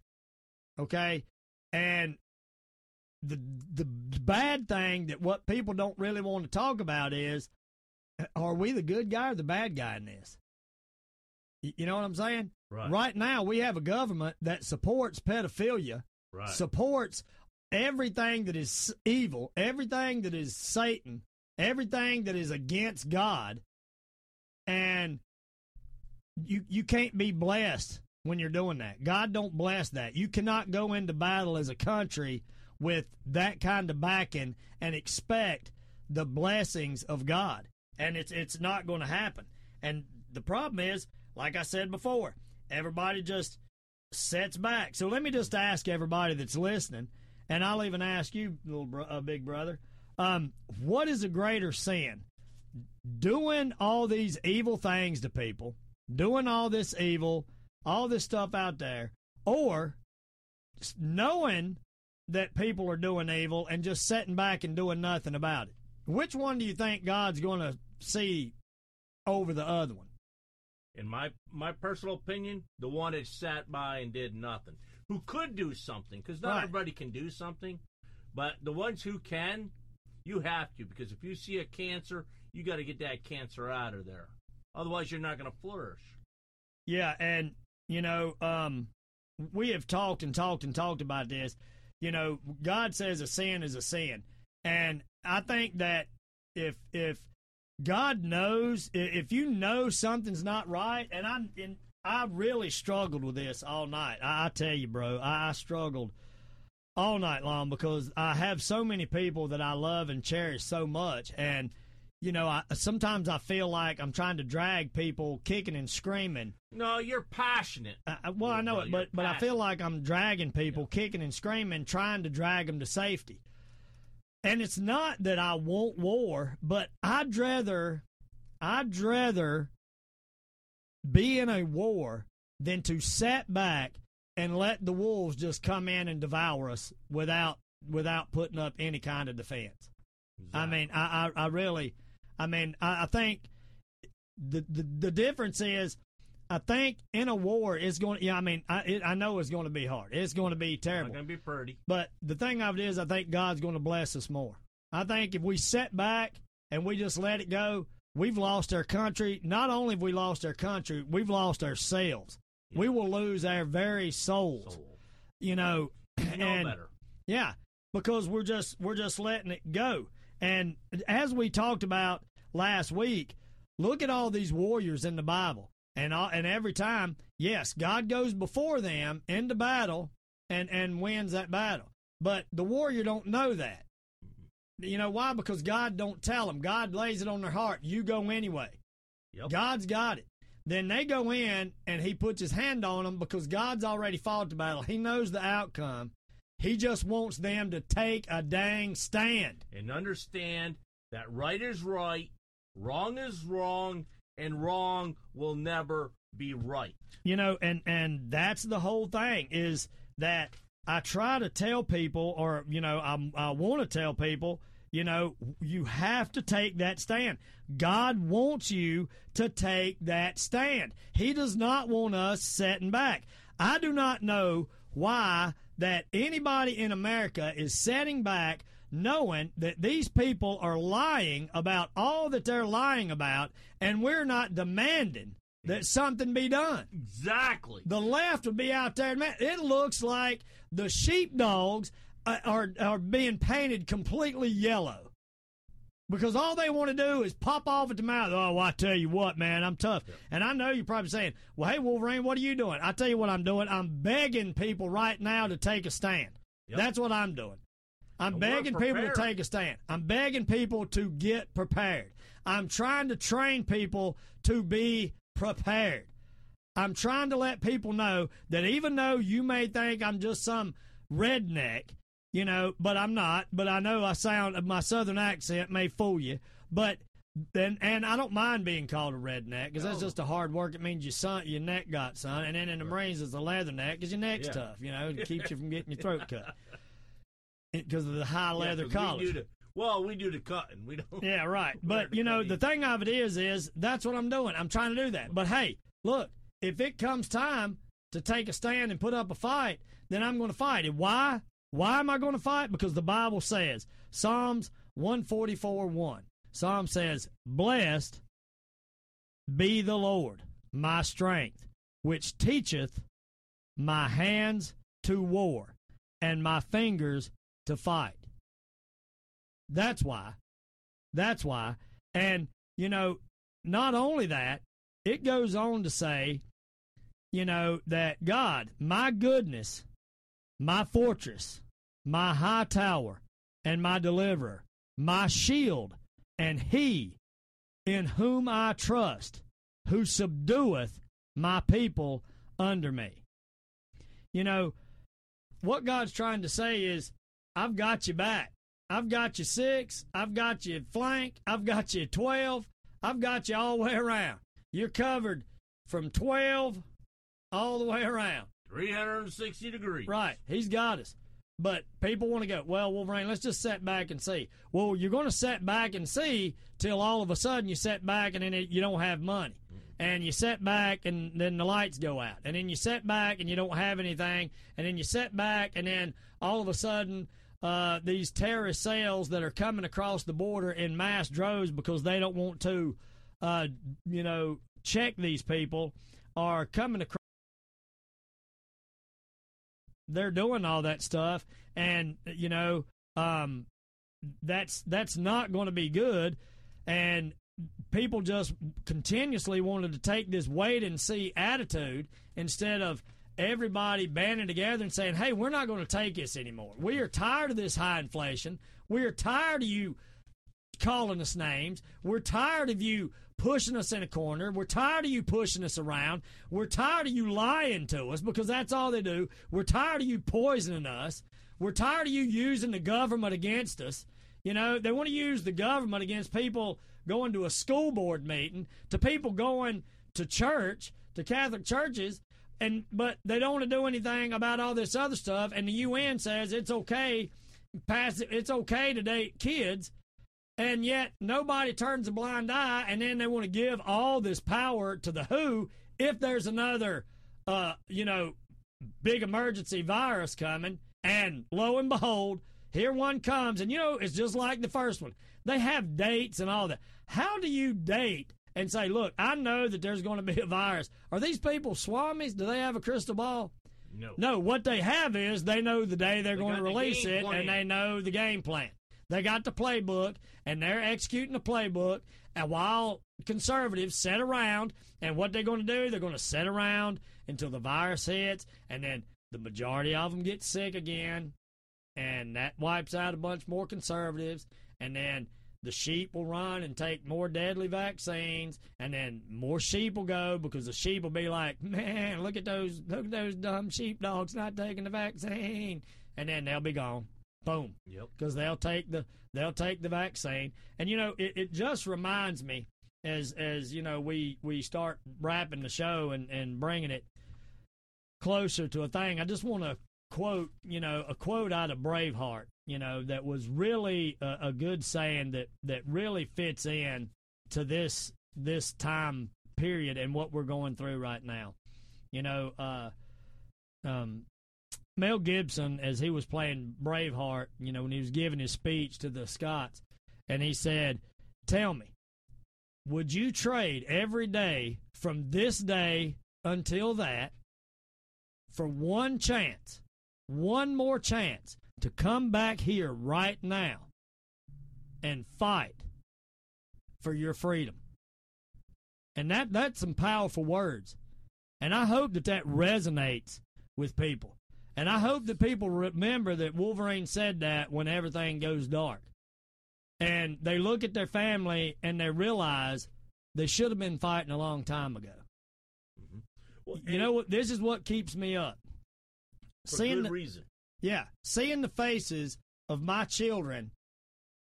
Okay, and the the bad thing that what people don't really want to talk about is, uh, are we the good guy or the bad guy in this? You know what I'm saying? Right. Right now, we have a government that supports pedophilia, Right. supports everything that is evil, everything that is Satan, everything that is against God, and you you can't be blessed when you're doing that. God don't bless that. You cannot go into battle as a country with that kind of backing and expect the blessings of God. And it's it's not going to happen. And the problem is, like I said before, everybody just sets back. So let me just ask everybody that's listening, and I'll even ask you, little bro- uh, big brother, um, what is a greater sin? Doing all these evil things to people, doing all this evil, all this stuff out there, or knowing that people are doing evil and just sitting back and doing nothing about it. Which one do you think God's going to see over the other one? In my my personal opinion, the one that sat by and did nothing, who could do something, because not Right. everybody can do something, but the ones who can, you have to, because if you see a cancer, you got to get that cancer out of there. Otherwise, you're not going to flourish. Yeah, and you know, um, we have talked and talked and talked about this. You know, God says a sin is a sin, and I think that if if God knows, if you know something's not right, and I and I really struggled with this all night. I, I tell you, bro, I, I struggled all night long because I have so many people that I love and cherish so much, and you know, I, sometimes I feel like I'm trying to drag people kicking and screaming No, you're passionate. I, I- well, I know Well, it, but but I feel like I'm dragging people, kicking and screaming, trying to drag them to safety. And it's not that I want war, but I'd rather, I'd rather be in a war than to sit back and let the wolves just come in and devour us without without putting up any kind of defense. I mean, I, I, I really, I mean, I, I think the, the the difference is, I think in a war it's going. Yeah, I mean, I it, I know it's going to be hard. It's going to be terrible. going to be pretty. But the thing of it is, I think God's going to bless us more. I think if we sit back and we just let it go, we've lost our country. Not only have we lost our country, we've lost ourselves. We will lose our very souls. Soul. You know, You know and better. yeah, because we're just we're just letting it go. And as we talked about last week, look at all these warriors in the Bible, and all, and every time, yes, God goes before them into battle and and wins that battle. But the warrior don't know that. Mm-hmm. You know why? Because God don't tell them. God lays it on their heart. You go anyway. Yep. God's got it. Then they go in and he puts his hand on them because God's already fought the battle. He knows the outcome. He just wants them to take a dang stand. and understand that right is right, wrong is wrong, and wrong will never be right. You know, and and that's the whole thing is that I try to tell people, or you know, I, I want to tell people, you know, you have to take that stand. God wants you to take that stand. He does not want us setting back. I do not know why that anybody in America is setting back knowing that these people are lying about all that they're lying about, and we're not demanding that something be done. Exactly. The left would be out there. Man, it looks like the sheepdogs Uh, are are being painted completely yellow because all they want to do is pop off at the mouth. Oh, well, I tell you what, man, I'm tough. And I know you're probably saying, "Well, hey, Wolverine, what are you doing?" I tell you what I'm doing. I'm begging people right now to take a stand. Yep. That's what I'm doing. I'm And begging people to take a stand. I'm begging people to get prepared. I'm trying to train people to be prepared. I'm trying to let people know that even though you may think I'm just some redneck, you know, but I'm not. But I know I sound my southern accent may fool you, but then and I don't mind being called a redneck because that's just a hard work. It means your sun, your neck got sun, and then in the Marines it's a leather neck because your neck's Yeah. tough. You know, it keeps you from getting your throat cut because of the high leather 'cause collars. We the, well, we do the cutting. We don't. Yeah, right. But you know, the thing of it is, is that's what I'm doing. I'm trying to do that. But hey, look, if it comes time to take a stand and put up a fight, then I'm going to fight. And why? Why am I going to fight? Because the Bible says, Psalms 144 1. Psalm says, Blessed be the Lord, my strength, which teacheth my hands to war and my fingers to fight. That's why. That's why. And, you know, not only that, it goes on to say, you know, that God, my goodness, my fortress, my high tower, and my deliverer, my shield, and he in whom I trust, who subdueth my people under me. You know, what God's trying to say is, I've got you back. I've got you six. I've got you flank. I've got you 12. I've got you all the way around. You're covered from 12 all the way around. 360 degrees. Right. He's got us. But people want to go, well, Wolverine, let's just sit back and see. Well, you're going to sit back and see till all of a sudden you sit back and then it, you don't have money. And you sit back and then the lights go out. And then you sit back and you don't have anything. And then you sit back and then all of a sudden uh, these terrorist cells that are coming across the border in mass droves because they don't want to, uh, you know, check these people are coming across they're doing all that stuff. And you know um that's that's not going to be good. And people just continuously wanted to take this wait and see attitude instead of everybody banding together and saying hey we're not going to take this anymore. We are tired of this high inflation. We are tired of you calling us names. We're tired of you pushing us in a corner. We're tired of you pushing us around. We're tired of you lying to us because that's all they do. We're tired of you poisoning us. We're tired of you using the government against us. You know, they want to use the government against people going to a school board meeting, to people going to church, to Catholic churches, and but they don't want to do anything about all this other stuff. And the UN says it's okay, pass it's okay to date kids and yet nobody turns a blind eye, and then they want to give all this power to the WHO if there's another, uh, you know, big emergency virus coming, and lo and behold, here one comes, and you know, it's just like the first one. They have dates and all that. How do you date and say, look, I know that there's going to be a virus? Are these people swamis? Do they have a crystal ball? No. No, what they have is they know the day they're They going to release it, plan. and they know the game plan. They got the playbook, and they're executing the playbook. And while conservatives sit around, and what they're going to do, they're going to sit around until the virus hits, and then the majority of them get sick again, and that wipes out a bunch more conservatives, and then the sheep will run and take more deadly vaccines, and then more sheep will go because the sheep will be like, "Man, look at those, look at those dumb sheepdogs not taking the vaccine," and then they'll be gone. Boom Yep. because they'll take the they'll take the vaccine. And you know, it, it just reminds me as as you know we we start wrapping the show and and bringing it closer to a thing. I just want to quote, you know, a quote out of Braveheart, you know, that was really a, a good saying that that really fits in to this this time period and what we're going through right now. You know, uh, um, Mel Gibson, as he was playing Braveheart, you know, when he was giving his speech to the Scots, and he said, Tell me, would you trade every day from this day until that for one chance, one more chance to come back here right now and fight for your freedom? And that that's some powerful words. And I hope that that resonates with people. And I hope that people remember that Wolverine said that when everything goes dark. And they look at their family and they realize they should have been fighting a long time ago. Mm-hmm. Well, you know what? This is what keeps me up. for seeing good the, reason. yeah, seeing the faces of my children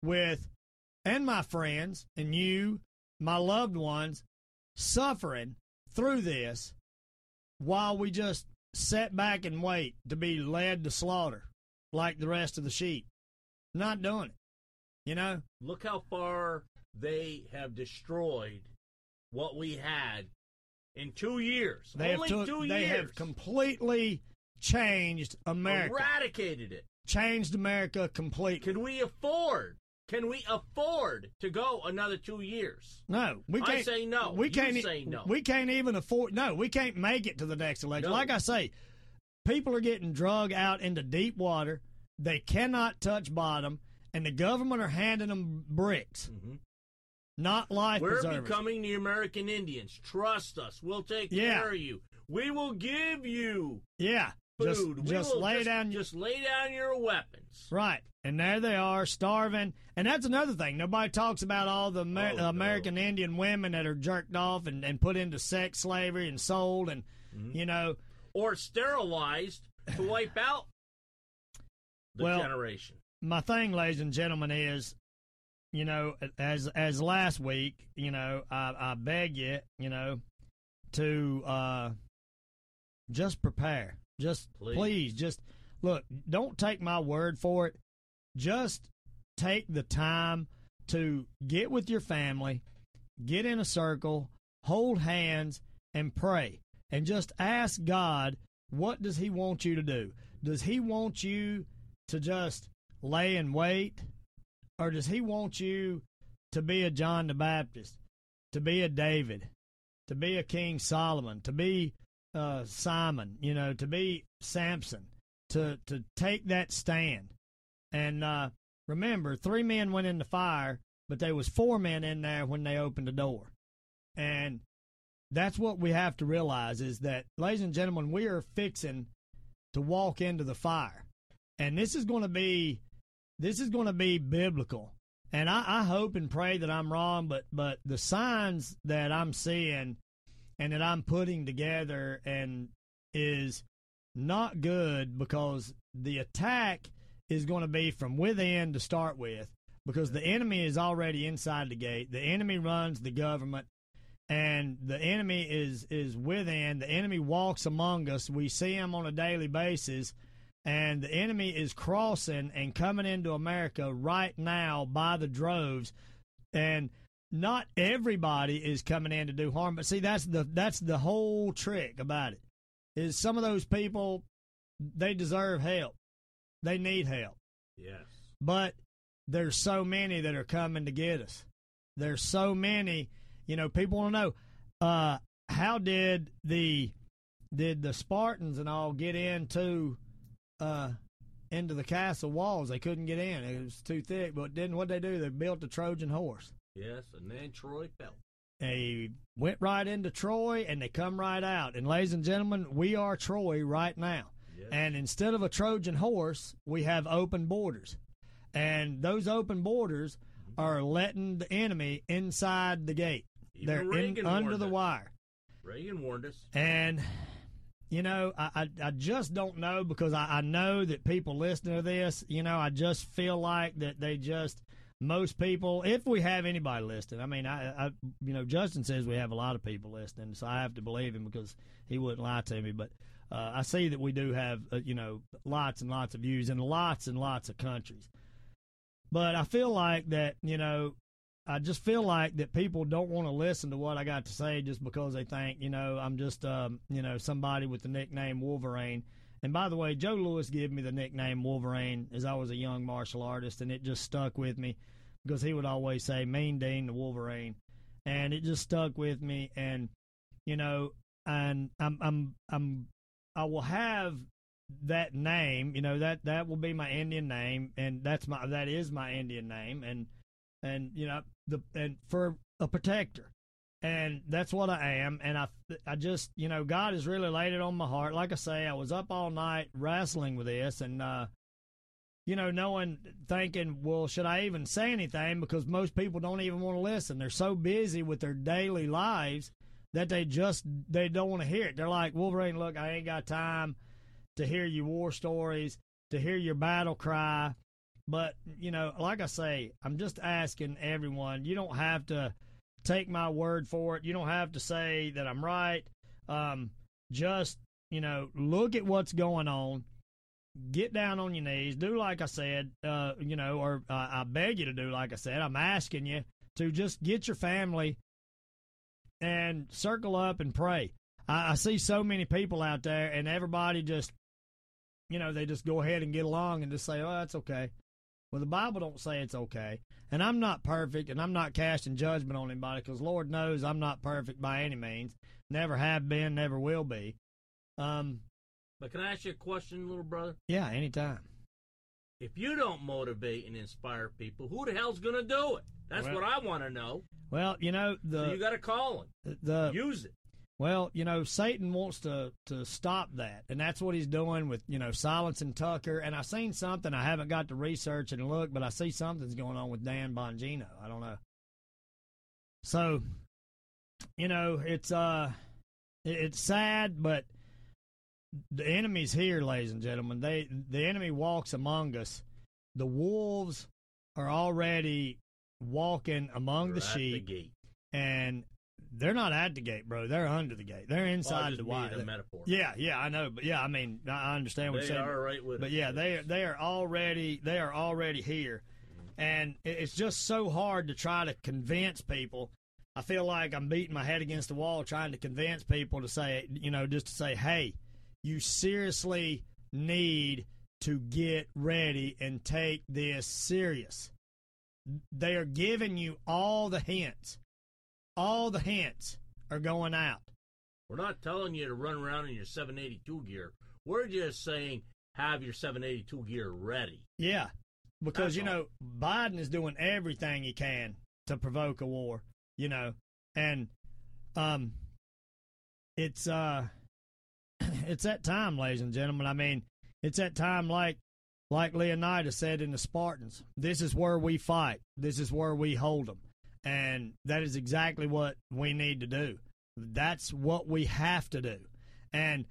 with and my friends and you, my loved ones, suffering through this while we just sit back and wait to be led to slaughter like the rest of the sheep. Not doing it. You know? Look how far they have destroyed what we had in two years. They Only have took- two they years. have completely changed America. eradicated it. Changed America completely. Can we afford? Can we afford to go another two years? No, we can't. I say no. We can't. e- say no. We can't even afford. No, we can't make it to the next election. No. Like I say, people are getting drug out into deep water. They cannot touch bottom, and the government are handing them bricks, Mhm. not life We're preservers. becoming the American Indians. Trust us. We'll take Yeah. care of you. We will give you yeah, food. just we just lay just, down. Just lay down your weapons. Right. And there they are, starving. And that's another thing. Nobody talks about all the Amer- Oh, no. American Indian women that are jerked off and, and put into sex slavery and sold. And, Mm-hmm. you know, Or sterilized to wipe out the Well, generation. my thing, ladies and gentlemen, is, you know, as as last week, you know, I, I beg you, you know, to uh, just prepare. Just Please. please, just look. Don't take my word for it. Just take the time to get with your family, get in a circle, hold hands, and pray, and just ask God, what does He want you to do? Does He want you to just lay and wait? Or does he want you to be a John the Baptist, to be a David, to be a King Solomon, to be uh, Simon, you know, to be Samson, to, to take that stand? And uh, remember, three men went in the fire, but there was four men in there when they opened the door. And that's what we have to realize is that, ladies and gentlemen, we are fixing to walk into the fire and this is going to be this is going to be biblical and I, I hope and pray that i'm wrong but but the signs that i'm seeing and that i'm putting together and is not good because the attack is going to be from within to start with because the enemy is already inside the gate the enemy runs the government and the enemy is is within the enemy walks among us we see him on a daily basis and the enemy is crossing and coming into America right now by the droves, and not everybody is coming in to do harm. But see, that's the that's the whole trick about it. Is some of those people they deserve help, they need help, Yes. but there's so many that are coming to get us. There's so many, you know. People want to know uh, how did the did the Spartans and all get into uh, into the castle walls. They couldn't get in; it was too thick. But didn't what they do? They built a Trojan horse. Yes, and then Troy fell. They went right into Troy, and they come right out. And ladies and gentlemen, we are Troy right now. Yes. And instead of a Trojan horse, we have open borders, and those open borders mm-hmm. are letting the enemy inside the gate. Even They're in, under the us. wire. Reagan warned us. And you know, I, I I just don't know because I, I know that people listening to this, you know, I just feel like that they just most people, if we have anybody listening, I mean, I, I, you know, Justin says we have a lot of people listening, so I have to believe him because he wouldn't lie to me. But uh, I see that we do have, uh, you know, lots and lots of views in lots and lots of countries. But I feel like that, you know, I just feel like that people don't want to listen to what I got to say just because they think, you know, I'm just, um, you know, somebody with the nickname Wolverine. And by the way, Joe Lewis gave me the nickname Wolverine as I was a young martial artist, and it just stuck with me because he would always say Mean Dean the Wolverine, and it just stuck with me. And you know, and I'm I'm I'm I will have that name. You know that that will be my Indian name, and that's my that is my Indian name, and and you know the and for a protector and that's what I am. And I, I just, you know, God has really laid it on my heart. Like I say, I was up all night wrestling with this, and uh, you know, knowing, thinking, well, should I even say anything? Because most people don't even want to listen. They're so busy with their daily lives that they just they don't want to hear it. They're like, Wolverine, look, I ain't got time to hear your war stories, to hear your battle cry. But you know, like I say, I'm just asking everyone. You don't have to take my word for it. You don't have to say that I'm right. Um, just, you know, look at what's going on. Get down on your knees. Do like I said, uh, you know, or uh, I beg you to do like I said. I'm asking you to just get your family and circle up and pray. I, I see so many people out there, and everybody just, you know, they just go ahead and get along and just say, "Oh, that's okay." Well, the Bible don't say it's okay. And I'm not perfect, and I'm not casting judgment on anybody because Lord knows I'm not perfect by any means. Never have been, never will be. Um, but can I ask you a question, little brother? Yeah, anytime. If you don't motivate and inspire people, who the hell's going to do it? That's well, what I want to know. Well, you know the so you got to call him. The use it. Well, you know, Satan wants to to stop that, and that's what he's doing with you know silencing Tucker. And I've seen something I haven't got to research and look, but I see something's going on with Dan Bongino. I don't know. So, you know, it's uh, it's sad, but the enemy's here, ladies and gentlemen. They the enemy walks among us. The wolves are already walking among the sheep, the and they're not at the gate, bro. They're under the gate. They're inside well, the wire. metaphor. Yeah, yeah, I know, but yeah, I mean, I understand what they you're saying. Are right with but yeah, they they are already they are already here, and it's just so hard to try to convince people. I feel like I'm beating my head against the wall trying to convince people to say, you know, just to say, hey, you seriously need to get ready and take this serious. They are giving you all the hints all the hints are going out. We're not telling you to run around in your 782 gear. We're just saying have your 782 gear ready. Yeah, because That's you know Biden is doing everything he can to provoke a war. You know, and um, it's uh, it's that time, ladies and gentlemen. I mean, it's that time like like Leonidas said in the Spartans. This is where we fight. This is where we hold them. And that is exactly what we need to do. That's what we have to do. And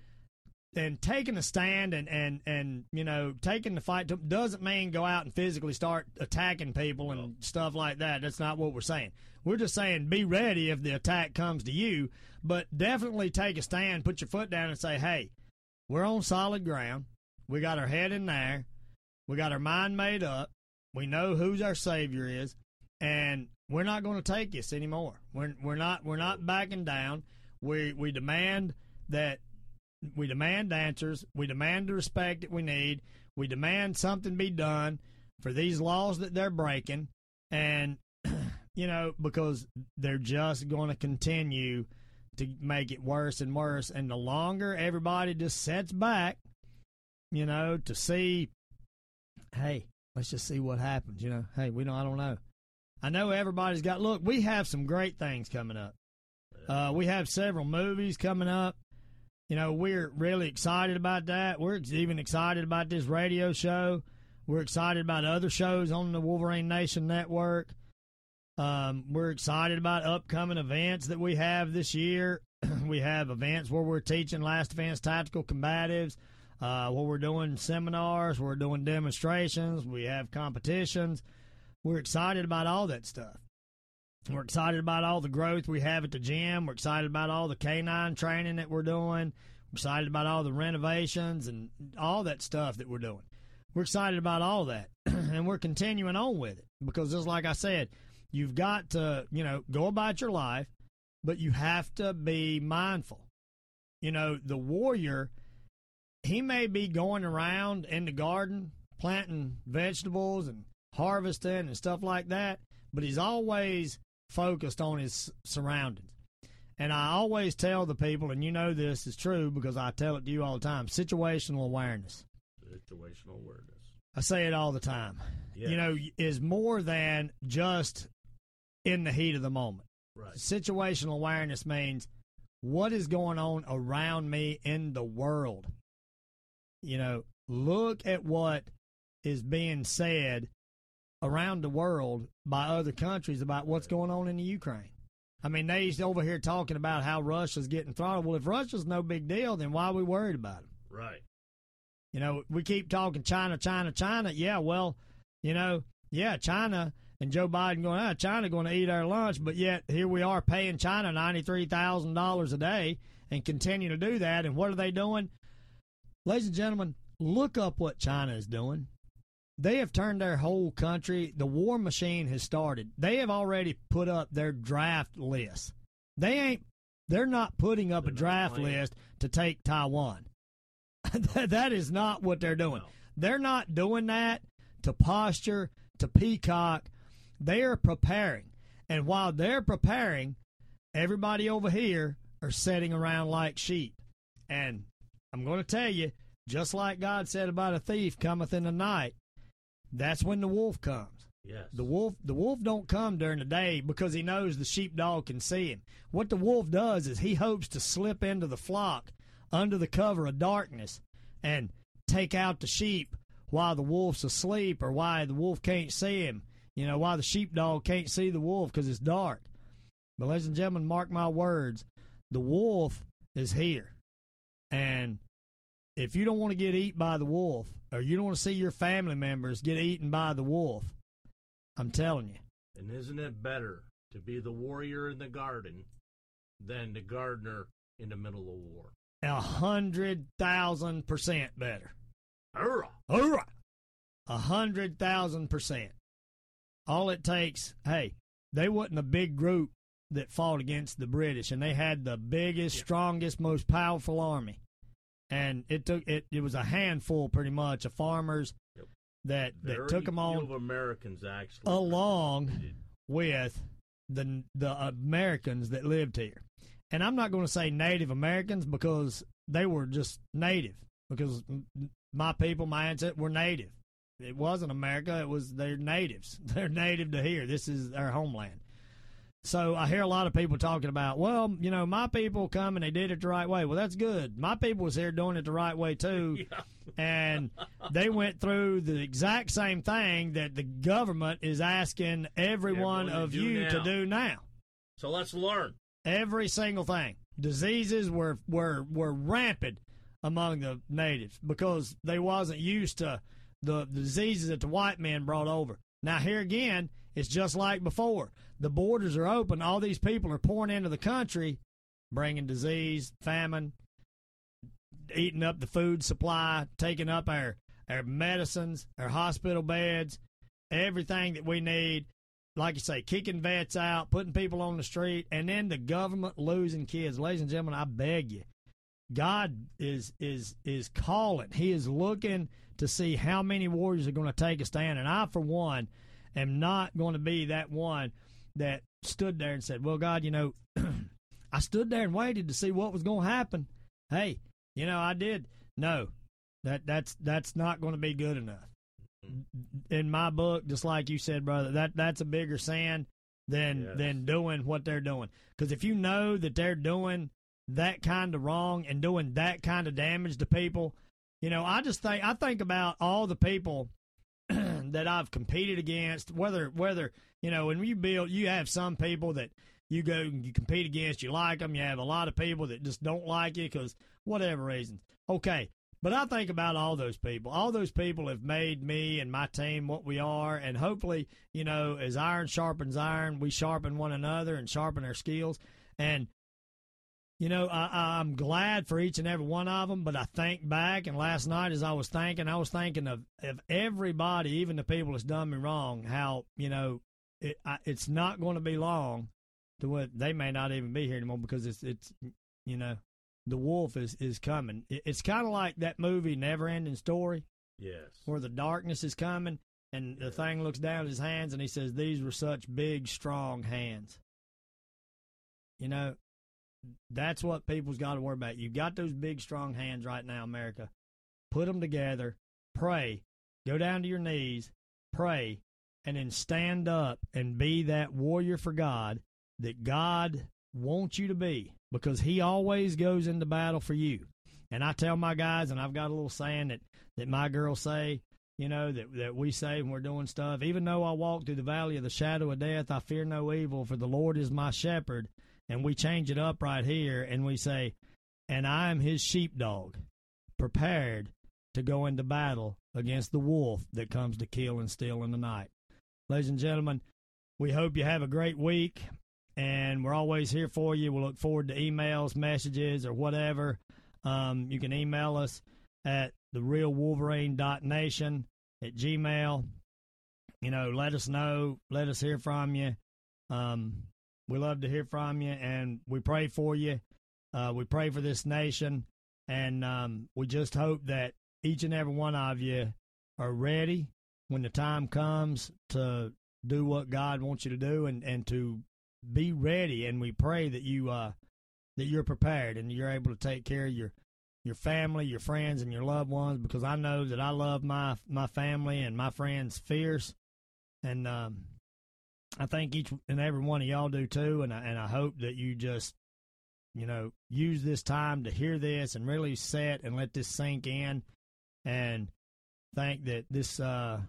and taking a stand and and and you know taking the fight to, doesn't mean go out and physically start attacking people and no. stuff like that. That's not what we're saying. We're just saying be ready if the attack comes to you, but definitely take a stand, put your foot down, and say, "Hey, we're on solid ground. We got our head in there. We got our mind made up. We know who's our savior is, and we're not going to take this anymore. We're we're not we're not backing down. We we demand that we demand answers. We demand the respect that we need. We demand something be done for these laws that they're breaking, and you know because they're just going to continue to make it worse and worse. And the longer everybody just sets back, you know, to see, hey, let's just see what happens. You know, hey, we don't. I don't know. I know everybody's got. Look, we have some great things coming up. Uh, we have several movies coming up. You know, we're really excited about that. We're even excited about this radio show. We're excited about other shows on the Wolverine Nation Network. Um, we're excited about upcoming events that we have this year. we have events where we're teaching last defense tactical combatives, uh, where we're doing seminars, we're doing demonstrations, we have competitions. we're excited about all that stuff. We're excited about all the growth we have at the gym. We're excited about all the canine training that we're doing. We're excited about all the renovations and all that stuff that we're doing. We're excited about all that, and we're continuing on with it because just like I said, you've got to, you know, go about your life, but you have to be mindful. You know, the warrior, he may be going around in the garden planting vegetables and harvesting and stuff like that, but he's always focused on his surroundings. And I always tell the people, and you know this is true because I tell it to you all the time situational awareness. Situational awareness. I say it all the time. Yes. You know, is more than just in the heat of the moment. Right. Situational awareness means what is going on around me in the world. You know, look at what is being said around the world by other countries about what's going on in the Ukraine. I mean, they's over here talking about how Russia's getting throttled. Well, if Russia's no big deal, then why are we worried about them? Right. You know, we keep talking China, China, China. Yeah, well, you know, yeah, China and Joe Biden going, ah, China going to eat our lunch, but yet here we are paying China ninety three thousand dollars a day and continue to do that. And what are they doing? Ladies and gentlemen, look up what China is doing. They have turned their whole country. The war machine has started. They have already put up their draft list. They ain't. They're not putting up They're a draft playing. list to take Taiwan. that is not what they're doing. No. They're not doing that to posture, to peacock. They are preparing. And while they're preparing, everybody over here are sitting around like sheep. And I'm going to tell you, just like God said about a thief cometh in the night, that's when the wolf comes. Yes. The wolf the wolf don't come during the day because he knows the sheepdog can see him. What the wolf does is he hopes to slip into the flock under the cover of darkness and take out the sheep while the wolf's asleep or why the wolf can't see him. You know, why the sheepdog can't see the wolf because it's dark. But ladies and gentlemen, mark my words, the wolf is here. And if you don't want to get eaten by the wolf, or you don't want to see your family members get eaten by the wolf, I'm telling you, And isn't it better to be the warrior in the garden than the gardener in the middle of war? a hundred thousand percent better. Hurrah! Right, a hundred thousand percent. All it takes, hey, they wasn't a big group that fought against the British, and they had the biggest, strongest, most powerful army. And it took it. It was a handful, pretty much, of farmers Yep. that that Very took them on of Americans actually along with the the Americans that lived here. And I'm not going to say Native Americans because they were just native. Because my people, my ancestors, were native. It wasn't America; it was they're natives. They're native to here. This is their homeland. So I hear a lot of people talking about, well, you know, my people come and they did it the right way. Well, that's good. My people was here doing it the right way too, Yeah. and they went through the exact same thing that the government is asking every one of do you to do now. So let's learn. Every single thing. Diseases were were were rampant among the natives because they wasn't used to the, the diseases that the white men brought over. Now here again, it's just like before. The borders are open. All these people are pouring into the country, bringing disease, famine, eating up the food supply, taking up our our medicines, our hospital beds, everything that we need. Like you say, kicking vets out, putting people on the street, and then the government losing kids. Ladies and gentlemen, I beg you, God is is is calling. He is looking to see how many warriors are going to take a stand. And I, for one, am not going to be that one that stood there and said, "Well, God, you know, I stood there and waited to see what was going to happen. Hey, you know, I did. No, that that's that's not going to be good enough. In my book, just like you said, brother, that that's a bigger sin than Yes. than doing what they're doing. Because if you know that they're doing that kind of wrong and doing that kind of damage to people, you know, I just think I think about all the people that I've competed against, whether whether you know, when you build, you have some people that you go and you compete against, you like them. You have a lot of people that just don't like you because whatever reasons. Okay, But I think about all those people. All those people have made me and my team what we are, and hopefully, you know, as iron sharpens iron, we sharpen one another and sharpen our skills. And you know, I, I'm glad for each and every one of them, but I think back, and last night as I was thinking, I was thinking of, of everybody, even the people that's done me wrong, how, you know, it, I, it's not going to be long to what they may not even be here anymore because it's, it's you know, the wolf is, is coming. It, it's kind of like that movie, Never Ending Story. Yes. Where the darkness is coming, and the thing looks down at his hands, and he says, These were such big, strong hands. You know, that's what people's got to worry about. You've got those big, strong hands right now, America. Put them together, pray, go down to your knees, pray, and then stand up and be that warrior for God that God wants you to be because He always goes into battle for you. And I tell my guys, and I've got a little saying that, that my girls say, you know, that, that we say when we're doing stuff. Even though I walk through the valley of the shadow of death, I fear no evil, for the Lord is my shepherd and we change it up right here and we say, and I am his sheepdog, prepared to go into battle against the wolf that comes to kill and steal in the night. Ladies and gentlemen, we hope you have a great week, and we're always here for you. We look forward to emails, messages, or whatever. Um, you can email us at therealwolverine.nation at gmail. You know, let us know, let us hear from you. Um, we love to hear from you, and we pray for you. Uh, we pray for this nation, and um, we just hope that each and every one of you are ready when the time comes to do what God wants you to do, and, and to be ready. And we pray that you uh, that you're prepared and you're able to take care of your your family, your friends, and your loved ones. Because I know that I love my my family and my friends fierce, and um, I think each and every one of y'all do too, and I, and I hope that you just, you know, use this time to hear this and really sit and let this sink in, and think that this uh,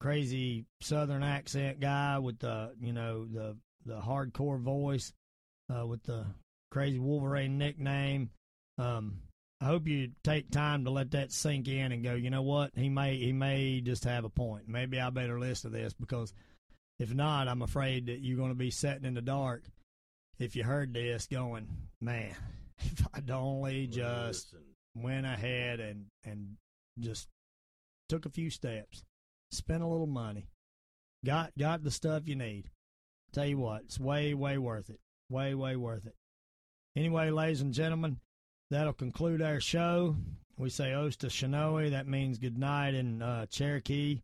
crazy Southern accent guy with the, you know, the the hardcore voice, uh, with the crazy Wolverine nickname. Um, I hope you take time to let that sink in and go. You know what? He may he may just have a point. Maybe I better listen to this because if not, I'm afraid that you're going to be sitting in the dark if you heard this going, man, if I'd only just Listen. went ahead and, and just took a few steps, spent a little money, got got the stuff you need. Tell you what, it's way, way worth it. Way, way worth it. Anyway, ladies and gentlemen, that'll conclude our show. We say Osta Shinoe. That means good night in uh, Cherokee.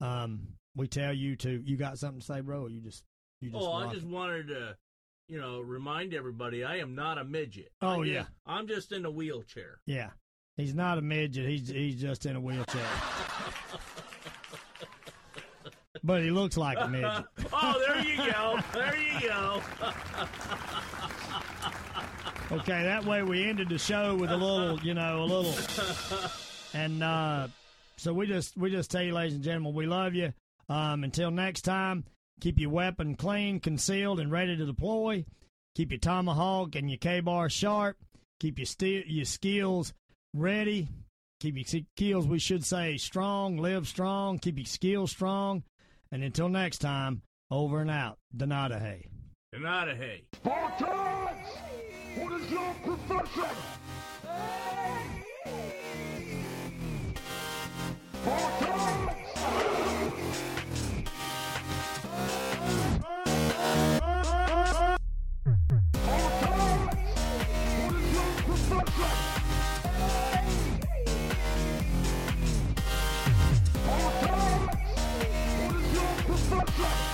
Um, we tell you to. You got something to say, bro? You just you just. Oh, I just it? wanted to, you know, remind everybody I am not a midget. Oh, I'm yeah. just- I'm just in a wheelchair. Yeah, he's not a midget. He's he's just in a wheelchair. but he looks like a midget. Oh, there you go. There you go. Okay, that way we ended the show with a little, you know, a little. And uh, so we just we just tell you, ladies and gentlemen, we love you. Um, until next time, keep your weapon clean, concealed, and ready to deploy. Keep your tomahawk and your KA-BAR sharp. Keep your ste- your skills ready. Keep your skills, we should say, strong. Live strong. Keep your skills strong. And until next time, over and out. Donata Hay. And hay. Spartans! What is your profession? Spartans! Spartans!